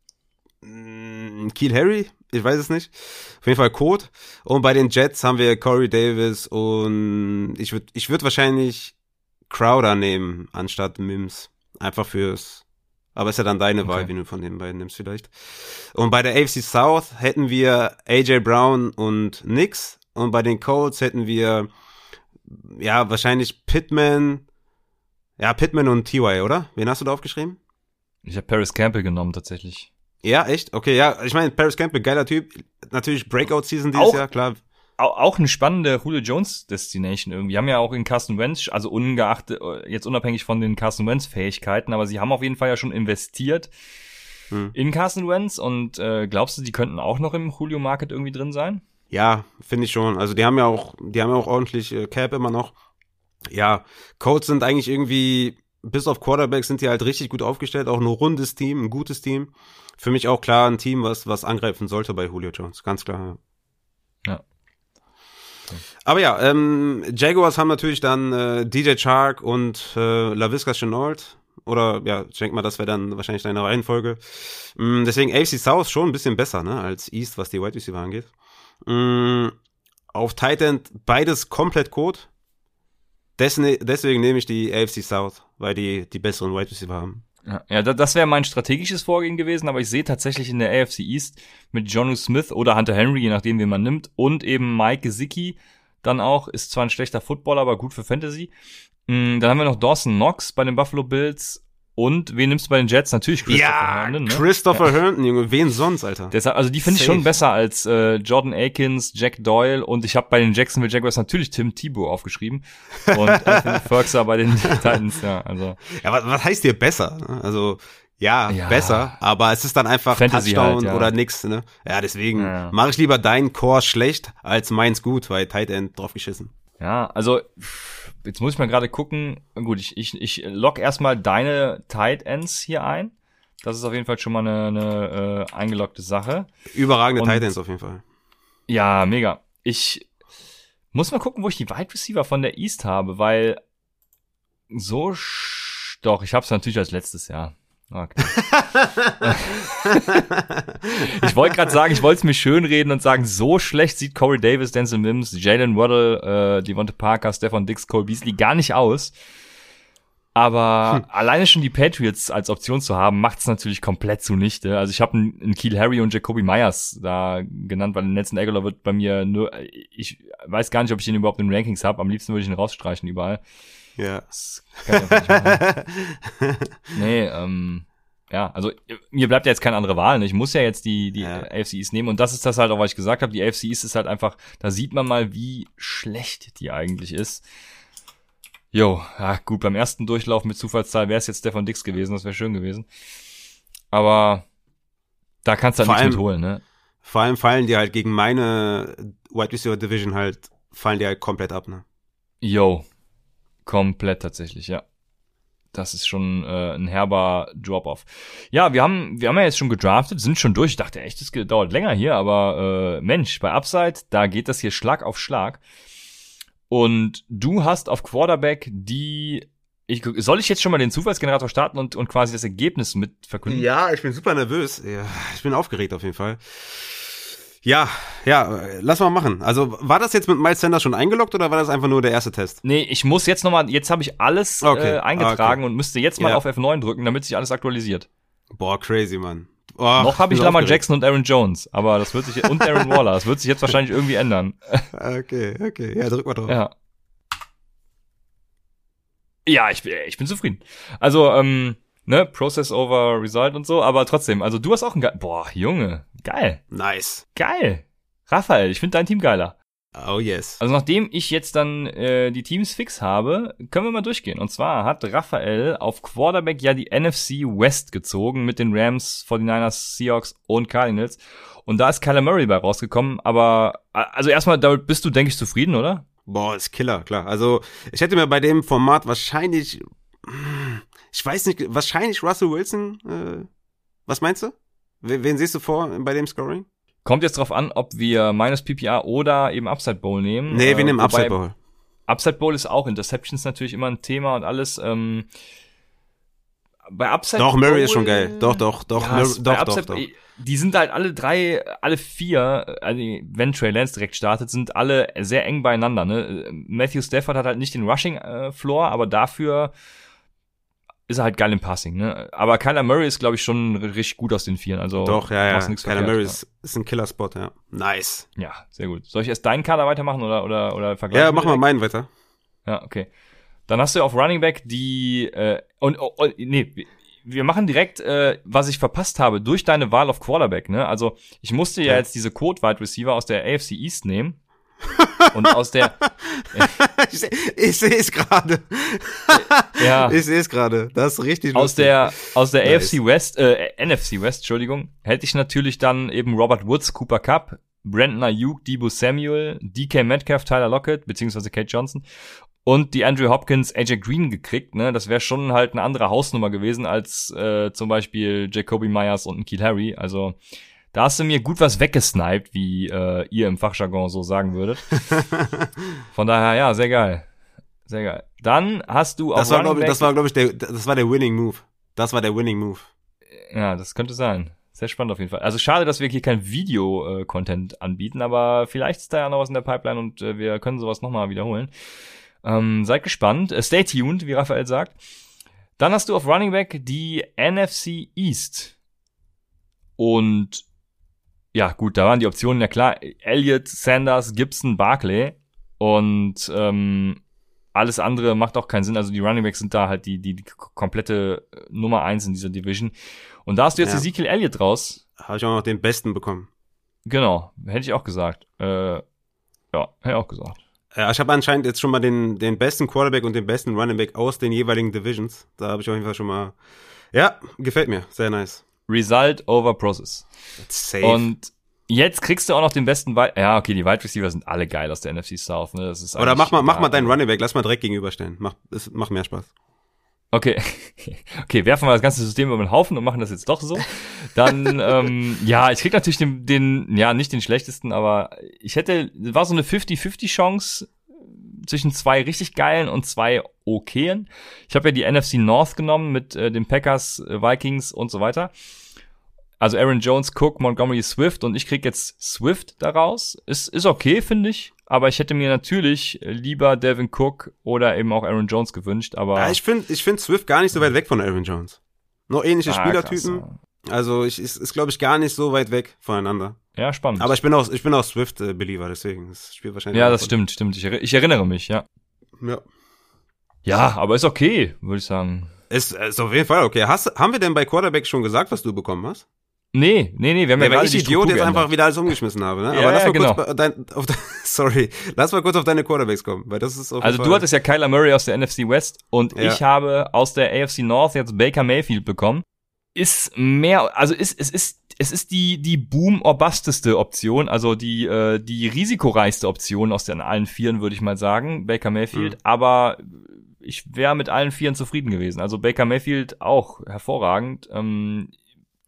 mh, Keel Harry. Ich weiß es nicht. Auf jeden Fall Code. Und bei den Jets haben wir Corey Davis und ich würde ich würd wahrscheinlich Crowder nehmen, anstatt Mims. Einfach fürs, aber ist ja dann deine Wahl, Okay. wie du von den beiden nimmst vielleicht. Und bei der AFC South hätten wir AJ Brown und Nix. Und bei den Colts hätten wir, ja, wahrscheinlich Pittman, ja, Pittman und TY, oder? Wen hast du da aufgeschrieben? Ich habe Paris Campbell genommen, tatsächlich. Ja, echt? Okay, ja, ich meine, Paris Campbell, geiler Typ. Natürlich Breakout-Season dieses Auch- Jahr, klar. Au- Auch eine spannende Julio Jones Destination irgendwie. Die haben ja auch in Carson Wentz, also ungeachtet, jetzt unabhängig von den Carson Wentz Fähigkeiten, aber sie haben auf jeden Fall ja schon investiert Hm. in Carson Wentz und äh, glaubst du, die könnten auch noch im Julio Market irgendwie drin sein? Ja, finde ich schon. Also die haben ja auch, die haben ja auch ordentlich äh, Cap immer noch. Ja, Colts sind eigentlich irgendwie, bis auf Quarterback sind die halt richtig gut aufgestellt. Auch ein rundes Team, ein gutes Team. Für mich auch klar ein Team, was, was angreifen sollte bei Julio Jones. Ganz klar. Ja. Aber ja, ähm, Jaguars haben natürlich dann äh, DJ Chark und äh, LaVisca Chenault. Oder ja, ich denke mal, das wäre dann wahrscheinlich deine Reihenfolge. Mm, deswegen AFC South schon ein bisschen besser, ne, als East, was die Wide Receiver angeht. Mm, auf Tight End beides komplett Code. Desne deswegen nehme ich die AFC South, weil die die besseren Wide Receiver haben. Ja, ja da- das wäre mein strategisches Vorgehen gewesen, aber ich sehe tatsächlich in der AFC East mit Jonu Smith oder Hunter Henry, je nachdem, wen man nimmt, und eben Mike Gesicki dann auch, ist zwar ein schlechter Footballer, aber gut für Fantasy. Mm, Dann haben wir noch Dawson Knox bei den Buffalo Bills und wen nimmst du bei den Jets? Natürlich Christopher Herndon, ne? Christopher Herndon, Junge, wen sonst, Alter? Deshalb, also die finde ich schon besser als äh, Jordan Akins, Jack Doyle und ich habe bei den Jacksonville Jaguars natürlich Tim Tebow aufgeschrieben und [LAUGHS] Anthony Ferguson bei den [LAUGHS] Titans, ja, also Ja, was, was heißt hier besser? Also, ja, Ja. besser, aber es ist dann einfach Fantasy Touchdown halt, ja. oder nix, ne? Ja, deswegen Ja. mache ich lieber deinen Core schlecht als meins gut, weil Tight End drauf geschissen. Ja, also jetzt muss ich mal gerade gucken. Gut, ich, ich, ich lock erstmal deine Tight Ends hier ein. Das ist auf jeden Fall schon mal eine, eine äh, eingeloggte Sache. Überragende Und- Tight Ends auf jeden Fall. Ja, mega. Ich muss mal gucken, wo ich die Wide Receiver von der East habe, weil so sch doch, ich habe es natürlich als letztes Jahr. Okay. [LAUGHS] ich wollte gerade sagen, ich wollte es mir schön reden und sagen, so schlecht sieht Corey Davis, Denzel Mims, Jalen Waddle, äh, Devonta Parker, Stefan Dix, Cole Beasley gar nicht aus. Aber alleine schon die Patriots als Option zu haben, macht es natürlich komplett zunichte. Also ich habe einen, Kiel Harry und Jacoby Myers da genannt, weil Nelson Aguilar wird bei mir nur, ich weiß gar nicht, ob ich den überhaupt in Rankings habe. Am liebsten würde ich ihn rausstreichen überall. Ja. Das kann ich nicht. [LAUGHS] Nee, ähm, ja, also mir bleibt ja jetzt keine andere Wahl. Ne? Ich muss ja jetzt die, die Ja. AFC East nehmen und das ist das halt auch, was ich gesagt habe. Die AFC East ist halt einfach, da sieht man mal, wie schlecht die eigentlich ist. Jo, ja gut, beim ersten Durchlauf mit Zufallszahl wäre es jetzt Stefan Dix gewesen, das wäre schön gewesen. Aber da kannst du halt Vor nichts allem- mit holen, ne? Vor allem fallen die halt gegen meine Wide Receiver Division halt, fallen die halt komplett ab, ne? Jo, komplett tatsächlich, ja. das ist schon äh, ein herber Drop-off. Ja, wir haben, wir haben ja jetzt schon gedraftet, sind schon durch. Ich dachte echt, das dauert länger hier, aber äh, Mensch, bei Upside, da geht das hier Schlag auf Schlag. Und du hast auf Quarterback die. Ich, soll ich jetzt schon mal den Zufallsgenerator starten und, und quasi das Ergebnis mit verkünden? Ja, ich bin super nervös. Ja, ich bin aufgeregt auf jeden Fall. Ja, ja, lass mal machen. Also war das jetzt mit Miles Sanders schon eingeloggt oder war das einfach nur der erste Test? Nee, ich muss jetzt nochmal, jetzt habe ich alles Okay, äh, eingetragen okay. und müsste jetzt mal Ja. auf F9 drücken, damit sich alles aktualisiert. Boah, crazy, Mann. Oh, Noch habe ich Lamar. Jackson und Aaron Jones, aber das wird sich und Aaron Waller, das wird sich jetzt wahrscheinlich irgendwie ändern. [LAUGHS] Okay, okay. Ja, drück mal drauf. Ja. Ja, ich, bin- ich bin zufrieden. Also, ähm, ne, Process over Result und so, aber trotzdem, also du hast auch ein geil. Boah, Junge, geil, Nice. geil. Raphael, ich finde dein Team geiler. Oh yes. Also nachdem ich jetzt dann äh, die Teams fix habe, können wir mal durchgehen. Und zwar hat Raphael auf Quarterback ja die NFC West gezogen mit den Rams, 49ers, Seahawks und Cardinals. Und da ist Kyler Murray bei rausgekommen. Aber also erstmal, damit bist du, denke ich, zufrieden, oder? Boah, ist Killer, klar. Also, ich hätte mir bei dem Format wahrscheinlich, hm, ich weiß nicht, wahrscheinlich Russell Wilson, äh, was meinst du? Wen, wen siehst du vor bei dem Scoring? Kommt jetzt drauf an, ob wir minus PPR oder eben Upside Bowl nehmen. Nee, wir Äh, nehmen Upside Bowl. Upside Bowl ist auch Interceptions natürlich immer ein Thema und alles. Ähm, bei Upside Doch, Murray Bowl, ist schon geil. Doch, doch, doch, Ja, Murray, doch, doch, Upside- doch. Die sind halt alle drei, alle vier, also wenn Trey Lance direkt startet, sind alle sehr eng beieinander. Ne? Matthew Stafford hat halt nicht den Rushing-Floor, aber dafür ist er halt geil im Passing. Ne? Aber Kyler Murray ist, glaube ich, schon richtig gut aus den Vieren. Also Doch, ja, ja. Kyler verkehrt, Murray ja. ist, ist ein Killer-Spot, ja. Nice. Ja, sehr gut. Soll ich erst deinen Kader weitermachen oder, oder, oder vergleichen? Ja, wir mach mal meinen weiter. Ja, okay. Dann hast du auf Running Back die äh, und oh, oh, nee, wir- machen direkt, äh, was ich verpasst habe durch deine Wahl auf Quarterback. Ne, also ich musste ja, Ja. jetzt diese Code Wide Receiver aus der AFC East nehmen und aus der [LAUGHS] ich ich sehe es gerade. ja Ich sehe es gerade. Das ist richtig aus lustig. der aus der Nice. AFC West, äh, NFC West, Entschuldigung, hätte ich natürlich dann eben Robert Woods, Cooper Cup, Brandon Ayuk, Debo Samuel, DK Metcalf, Tyler Lockett beziehungsweise Kate Johnson und die Andrew Hopkins, AJ Green gekriegt. Ne, das wäre schon halt eine andere Hausnummer gewesen als äh, zum Beispiel Jacoby Myers und ein Kiel Harry. Also da hast du mir gut was weggesniped, wie äh, ihr im Fachjargon so sagen würdet. [LAUGHS] Von daher, ja, sehr geil. Sehr geil. Dann hast du das auf war, glaube Running ich, das war, glaube ich, der, das war der Winning Move. Das war der Winning Move. Ja, das könnte sein. Sehr spannend auf jeden Fall. Also schade, dass wir hier kein Video-Content anbieten, aber vielleicht ist da ja noch was in der Pipeline und äh, wir können sowas nochmal wiederholen. Ähm, seid gespannt. Äh, stay tuned, wie Raphael sagt. Dann hast du auf Running Back die NFC East. Und ja, gut, da waren die Optionen ja klar. Elliott, Sanders, Gibson, Barclay. Und ähm, alles andere macht auch keinen Sinn. Also die Running Backs sind da halt die, die, die komplette äh, Nummer eins in dieser Division. Und da hast du jetzt Ja. Ezekiel Elliott raus. Habe ich auch noch den besten bekommen. Genau, hätte ich auch gesagt. Äh, ja, hätte ich auch gesagt. Ja, ich habe anscheinend jetzt schon mal den, den besten Quarterback und den besten Running Back aus den jeweiligen Divisions. Da habe ich auf jeden Fall schon mal. Ja, gefällt mir. Sehr nice. Result over Process. Safe. Und jetzt kriegst du auch noch den besten Wide. Ja, okay, die Wide Receiver sind alle geil aus der NFC South. Ne? Das ist Oder mach mal, mach mal deinen Running Back. Lass mal direkt gegenüberstellen. Mach, es macht mehr Spaß. Okay, [LAUGHS] okay, werfen wir das ganze System über den Haufen und machen das jetzt doch so. Dann, [LAUGHS] ähm, ja, ich krieg natürlich den, den, ja, nicht den schlechtesten, aber ich hätte, war so eine 50-50 Chance zwischen zwei richtig geilen und zwei okayen. Ich habe ja die NFC North genommen mit äh, den Packers, äh, Vikings und so weiter. Also Aaron Jones, Cook, Montgomery, Swift und ich krieg jetzt Swift daraus. Ist, ist okay, finde ich. Aber ich hätte mir natürlich lieber Devin Cook oder eben auch Aaron Jones gewünscht. Aber Ja, ich finde ich find Swift gar nicht so weit weg von Aaron Jones. Noch ähnliche Ah, Spielertypen. krass, Also ich, ist, ist glaube ich, gar nicht so weit weg voneinander. ja. spannend. Aber ich bin auch, ich bin auch Swift-Believer, deswegen. Das spielt wahrscheinlich. ja, das stimmt, stimmt. Ich, ich erinnere mich, ja. Ja. Ja, aber ist okay, würde ich sagen. Ist, ist auf jeden Fall okay. Hast, haben wir denn bei Quarterback schon gesagt, was du bekommen hast? Nee, nee, nee, wir haben ja, Ja, weil ich die Idiot jetzt geändert. einfach wieder alles umgeschmissen habe, ne? [LAUGHS] Ja, Aber lass ja, mal genau. kurz bei dein, auf de, [LAUGHS] sorry, lass mal kurz auf deine Quarterbacks kommen, weil das ist auf Also jeden du Fall- hattest ja Kyler Murray aus der NFC West und Ja. ich habe aus der AFC North jetzt Baker Mayfield bekommen. Ist mehr, also ist, es ist, es ist die, die boom or busteste Option, also die, äh, die risikoreichste Option aus den allen Vieren, würde ich mal sagen, Baker Mayfield. Mhm. Aber ich wäre mit allen Vieren zufrieden gewesen. Also Baker Mayfield auch hervorragend. Ähm,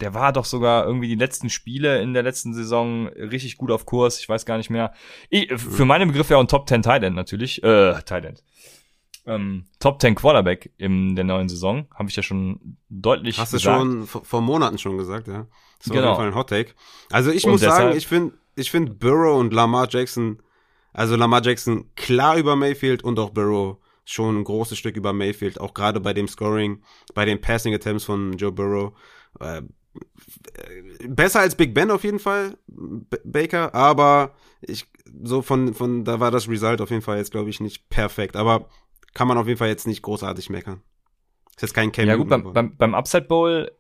der war doch sogar irgendwie die letzten Spiele in der letzten Saison richtig gut auf Kurs. Ich weiß gar nicht mehr. Ich, für meine Begriffe ja ein Top 10 Tight End natürlich. Äh, Tight End. Ähm, Top 10 Quarterback in der neuen Saison. Habe ich ja schon deutlich Hast gesagt. du schon vor, Monaten schon gesagt, ja. Das ist Genau. auf jeden Fall ein Hot Take. Also ich Und muss sagen, ich finde ich find Burrow und Lamar Jackson, also Lamar Jackson klar über Mayfield und auch Burrow schon ein großes Stück über Mayfield, auch gerade bei dem Scoring, bei den Passing Attempts von Joe Burrow. Äh, besser als Big Ben auf jeden Fall, B Baker, aber ich, so von, von, da war das Result auf jeden Fall jetzt, glaube ich, nicht perfekt, aber kann man auf jeden Fall jetzt nicht großartig meckern. Ist jetzt kein Cam Ja gut, beim, beim, beim Upside Bowl,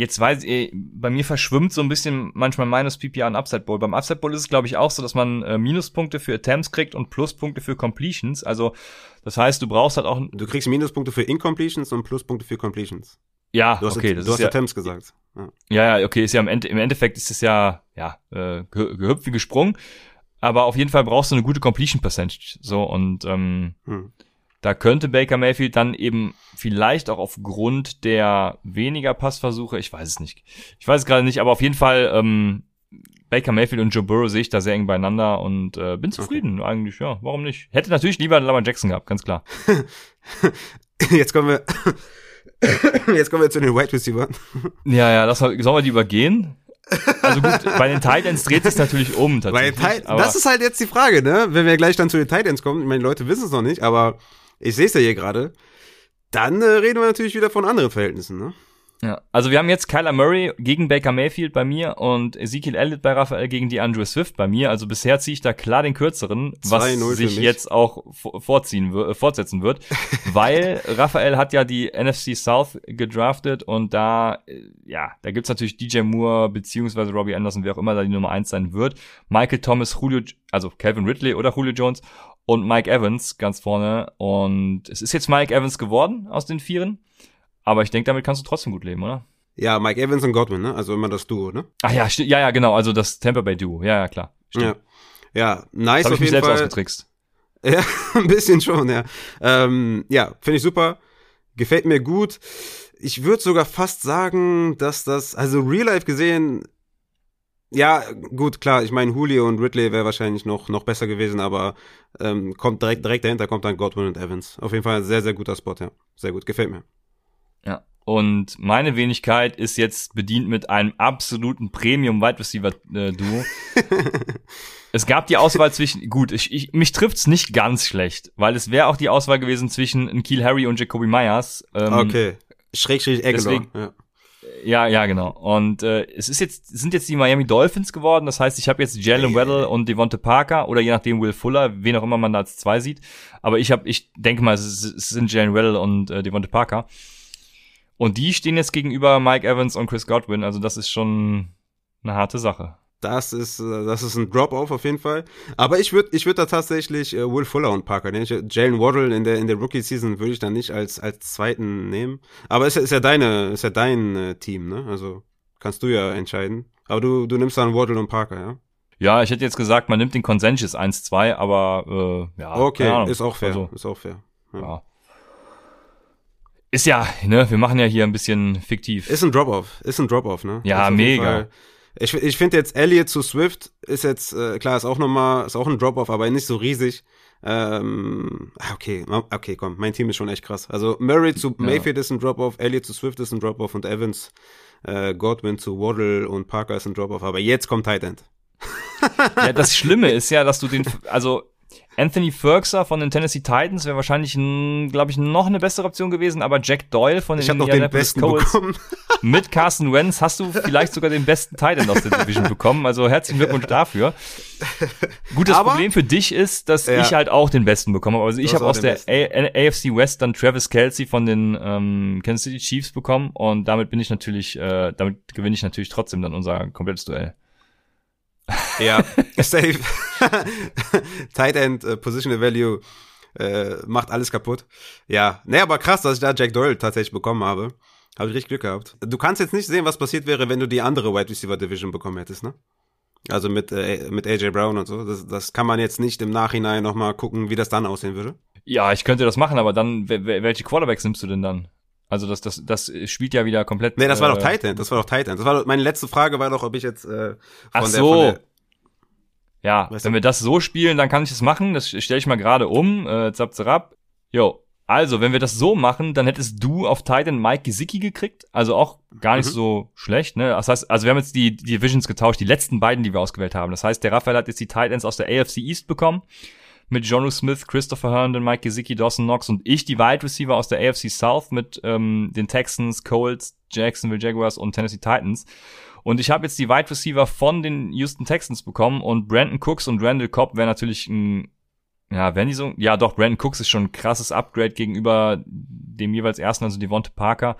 jetzt weiß ich, bei mir verschwimmt so ein bisschen manchmal Minus PPR und Upside Bowl. Beim Upside Bowl ist es, glaube ich, auch so, dass man äh, Minuspunkte für Attempts kriegt und Pluspunkte für Completions. Also das heißt, du brauchst halt auch, Du kriegst Minuspunkte für Incompletions und Pluspunkte für Completions. ja, Du hast, okay, du das hast ist ja, Attempts gesagt. Ja. ja, okay, ist ja im, Ende, im Endeffekt ist es ja, ja, äh, ge- gehüpft wie gesprungen. Aber auf jeden Fall brauchst du eine gute Completion Percentage. So, und ähm, Hm. Da könnte Baker Mayfield dann eben vielleicht auch aufgrund der weniger Passversuche, ich weiß es nicht, ich weiß es gerade nicht, aber auf jeden Fall ähm, Baker Mayfield und Joe Burrow sehe ich da sehr eng beieinander und äh, bin zufrieden eigentlich, ja, warum nicht? Hätte natürlich lieber Lamar Jackson gehabt, ganz klar. [LAUGHS] Jetzt kommen wir. [COUGHS] Jetzt kommen wir zu den Wide Receiver. Ja, ja, das, sollen wir die übergehen? Also gut, bei den Titans dreht sich natürlich um tatsächlich. Ti- aber das ist halt jetzt die Frage, ne? Wenn wir gleich dann zu den Titans kommen, ich meine, die Leute wissen es noch nicht, aber ich sehe es ja hier gerade. Dann äh, reden wir natürlich wieder von anderen Verhältnissen, ne? Ja, also wir haben jetzt Kyler Murray gegen Baker Mayfield bei mir und Ezekiel Elliott bei Raphael gegen die Andrew Swift bei mir. Also bisher ziehe ich da klar den kürzeren, was 2-0 für sich jetzt auch vo- vorziehen, äh, fortsetzen wird, [LAUGHS] weil Raphael hat ja die NFC South gedraftet und da, äh, ja, da gibt's natürlich DJ Moore beziehungsweise Robbie Anderson, wer auch immer da die Nummer eins sein wird. Michael Thomas, Julio, also Calvin Ridley oder Julio Jones und Mike Evans ganz vorne und es ist jetzt Mike Evans geworden aus den Vieren. Aber ich denke, damit kannst du trotzdem gut leben, oder? Ja, Mike Evans und Godwin, ne? Also immer das Duo, ne? Ach ja, ja, ja, genau, also das Tampa Bay Duo. Ja, ja, klar. Ja. Stimmt. Ja, nice Das habe auf ich mich selbst Fall. ausgetrickst. [LAUGHS] Ja, ein bisschen schon, ja. Ähm, ja, finde ich super. Gefällt mir gut. Ich würde sogar fast sagen, dass das, also real life gesehen, ja, gut, klar, ich meine, Julio und Ridley wäre wahrscheinlich noch, noch besser gewesen, aber ähm, kommt direkt, direkt dahinter kommt dann Godwin und Evans. Auf jeden Fall ein sehr, sehr guter Spot, ja. Sehr gut, gefällt mir. Ja. Und meine Wenigkeit ist jetzt bedient mit einem absoluten Premium Wide Receiver Duo. [LAUGHS] es gab die Auswahl zwischen, gut, ich, ich, mich trifft's nicht ganz schlecht, weil es wäre auch die Auswahl gewesen zwischen Kiel Harry und Jacoby Myers. Ähm, Okay. Schrägstrich Egelor. deswegen- Ja. Ja, ja, genau. Und äh, es ist jetzt, sind jetzt die Miami Dolphins geworden. Das heißt, ich habe jetzt Jalen Weddle und Devonta Parker oder je nachdem Will Fuller, wen auch immer man da als zwei sieht. Aber ich habe, ich denke mal, es, ist- es sind Jalen Weddle und äh, Devonta Parker. Und die stehen jetzt gegenüber Mike Evans und Chris Godwin. Also das ist schon eine harte Sache. Das ist, äh, das ist ein Drop-off auf jeden Fall. Aber ich würde ich würd da tatsächlich äh, Will Fuller und Parker nehmen. Ich- Jalen Waddle in der, in der Rookie-Season würde ich dann nicht als, als zweiten nehmen. Aber ist, ja- ist ja deine, ist ja dein äh, Team, ne? Also kannst du ja entscheiden. Aber du, du nimmst dann Waddle und Parker, ja? Ja, ich hätte jetzt gesagt, man nimmt den Consensus 1-2, aber äh, ja. Okay, ist auch fair. Also, ist auch fair. ja. Ist ja, ne, wir machen ja hier ein bisschen fiktiv. Ist ein Drop-off. Ist ein Drop-off, ne? Ja, mega. Fall- Ich, ich finde jetzt Elliott zu Swift ist jetzt, äh, klar, ist auch nochmal, ist auch ein Drop-off, aber nicht so riesig. Ähm, ah, okay, okay, komm, mein Team ist schon echt krass. Also Murray zu Mayfield ist ein Drop-off, Elliott zu Swift ist ein Drop-off und Evans, äh, Godwin zu Waddle und Parker ist ein Drop-off. Aber jetzt kommt Tight End. Ja, das Schlimme ist ja, dass du den, also Anthony Ferguson von den Tennessee Titans wäre wahrscheinlich, glaube ich, noch eine bessere Option gewesen, aber Jack Doyle von den Ich den Indianapolis besten Colts bekommen. [LAUGHS] mit Carson Wentz hast du vielleicht sogar den besten Titan aus der Division bekommen. Also herzlichen Glückwunsch dafür. [LAUGHS] Gut, das Aber- Problem für dich ist, dass Ja. ich halt auch den besten bekommen habe. Also ich habe aus den der AFC West dann Travis Kelsey von den ähm, Kansas City Chiefs bekommen und damit bin ich natürlich, äh, damit gewinne ich natürlich trotzdem dann unser komplettes Duell. Ja, [LAUGHS] safe. [LAUGHS] Tight End, äh, Positional Value, äh, macht alles kaputt. Ja, nee, aber krass, dass ich da Jack Doyle tatsächlich bekommen habe. Habe ich richtig Glück gehabt. Du kannst jetzt nicht sehen, was passiert wäre, wenn du die andere Wide Receiver Division bekommen hättest, ne? Also mit, äh, mit AJ Brown und so. Das, das kann man jetzt nicht im Nachhinein nochmal gucken, wie das dann aussehen würde. Ja, ich könnte das machen, aber dann, welche Quarterbacks nimmst du denn dann? Also das, das, das spielt ja wieder komplett. Nee, das war doch äh, Titan. Das war doch Titan. Das war doch, meine letzte Frage war doch, ob ich jetzt äh, von Ach so. Der, der, ja, weißt wenn du? wir das so spielen, dann kann ich es machen. Das stelle ich mal gerade um. Äh, zap, zap. Jo. Also, wenn wir das so machen, dann hättest du auf Titan Mike Gesicki gekriegt. Also auch gar nicht mhm. so schlecht, ne? Das heißt, also wir haben jetzt die, die Divisions getauscht, die letzten beiden, die wir ausgewählt haben. Das heißt, der Raphael hat jetzt die Titans aus der AFC East bekommen mit Jonu Smith, Christopher Herndon, Mike Gesicki, Dawson Knox und ich die Wide Receiver aus der AFC South mit ähm, den Texans, Colts, Jacksonville Jaguars und Tennessee Titans. Und ich habe jetzt die Wide Receiver von den Houston Texans bekommen und Brandon Cooks und Randall Cobb wäre natürlich ein, ja, wenn die so, ja doch, Brandon Cooks ist schon ein krasses Upgrade gegenüber dem jeweils ersten, also Devonte Parker.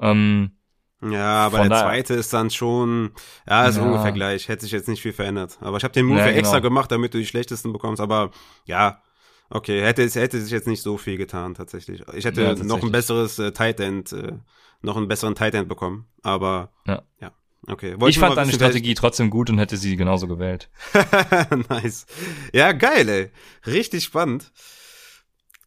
Ähm, ja, aber Von der zweite ist dann schon, ja, ist ja. ungefähr gleich. Hätte sich jetzt nicht viel verändert. Aber ich habe den Move ja, genau. extra gemacht, damit du die schlechtesten bekommst. Aber ja, okay, hätte hätte sich jetzt nicht so viel getan tatsächlich. Ich hätte ja, noch ein besseres äh, Tight End, äh, noch einen besseren Tight End bekommen. Aber ja, ja. Okay. Wollte ich fand deine Strategie trotzdem gut und hätte sie genauso gewählt. [LAUGHS] nice. Ja, geil, ey. Richtig spannend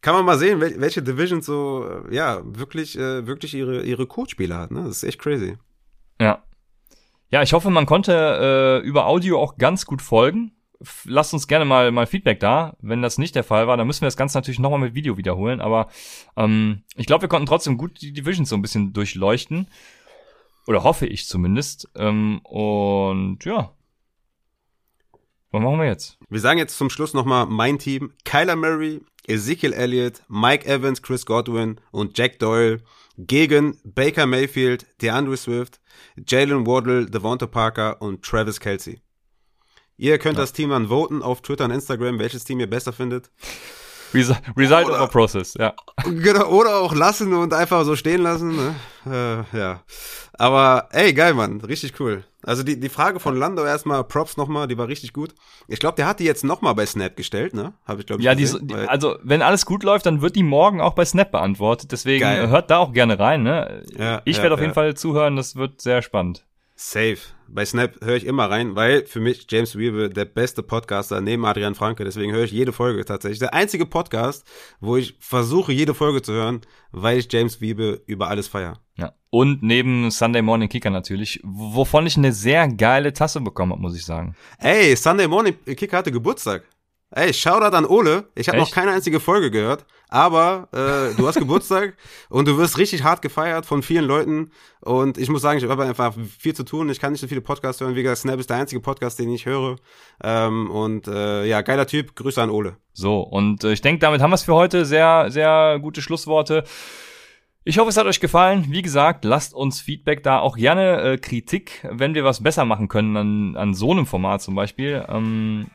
kann man mal sehen, welche Division so, äh, ja, wirklich, äh, wirklich ihre, ihre Codespiele hat, ne? Das ist echt crazy. Ja. Ja, ich hoffe, man konnte äh, über Audio auch ganz gut folgen. Lasst uns gerne mal, mal Feedback da. Wenn das nicht der Fall war, dann müssen wir das Ganze natürlich nochmal mit Video wiederholen. Aber ähm, ich glaube, wir konnten trotzdem gut die Divisions so ein bisschen durchleuchten. Oder hoffe ich zumindest. Ähm, und ja, was machen wir jetzt? Wir sagen jetzt zum Schluss nochmal mein Team. Kyler Murray, Ezekiel Elliott, Mike Evans, Chris Godwin und Jack Doyle gegen Baker Mayfield, DeAndre Swift, Jalen Waddle, Devonta Parker und Travis Kelsey. Ihr könnt ja. das Team dann voten auf Twitter und Instagram, welches Team ihr besser findet. Result, result oder, over process, ja. Genau, oder auch lassen und einfach so stehen lassen. Ne? Äh, ja. Aber ey, geil, Mann. Richtig cool. Also die, die Frage von Lando erstmal, Props nochmal, die war richtig gut. Ich glaube, der hat die jetzt nochmal bei Snap gestellt, ne? Habe ich, glaube ich. Ja, gesehen, die, also wenn alles gut läuft, dann wird die morgen auch bei Snap beantwortet. Deswegen geil. hört da auch gerne rein, ne? Ja, ich ja, werde auf ja. jeden Fall zuhören, das wird sehr spannend. Safe. Bei Snap höre ich immer rein, weil für mich James Wiebe der beste Podcaster neben Adrian Franke. Deswegen höre ich jede Folge tatsächlich. Der einzige Podcast, wo ich versuche, jede Folge zu hören, weil ich James Wiebe über alles feiere. Ja. Und neben Sunday Morning Kicker natürlich, wovon ich eine sehr geile Tasse bekommen habe, muss ich sagen. Ey, Sunday Morning Kicker hatte Geburtstag. Ey, Shoutout an Ole. Ich habe noch keine einzige Folge gehört, aber äh, du hast Geburtstag [LAUGHS] und du wirst richtig hart gefeiert von vielen Leuten. Und ich muss sagen, ich habe einfach viel zu tun. Ich kann nicht so viele Podcasts hören. Wie gesagt, Snap ist der einzige Podcast, den ich höre. Ähm, und äh, ja, geiler Typ. Grüße an Ole. So, und äh, ich denke, damit haben wir es für heute. Sehr, sehr gute Schlussworte. Ich hoffe, es hat euch gefallen. Wie gesagt, lasst uns Feedback da, auch gerne äh, Kritik, wenn wir was besser machen können an, an so einem Format zum Beispiel. Ähm,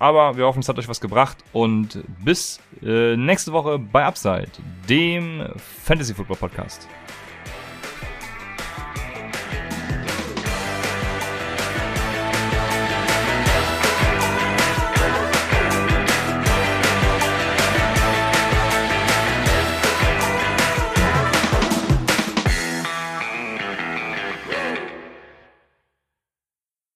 aber wir hoffen, es hat euch was gebracht und bis äh, nächste Woche bei Upside, dem Fantasy Football Podcast.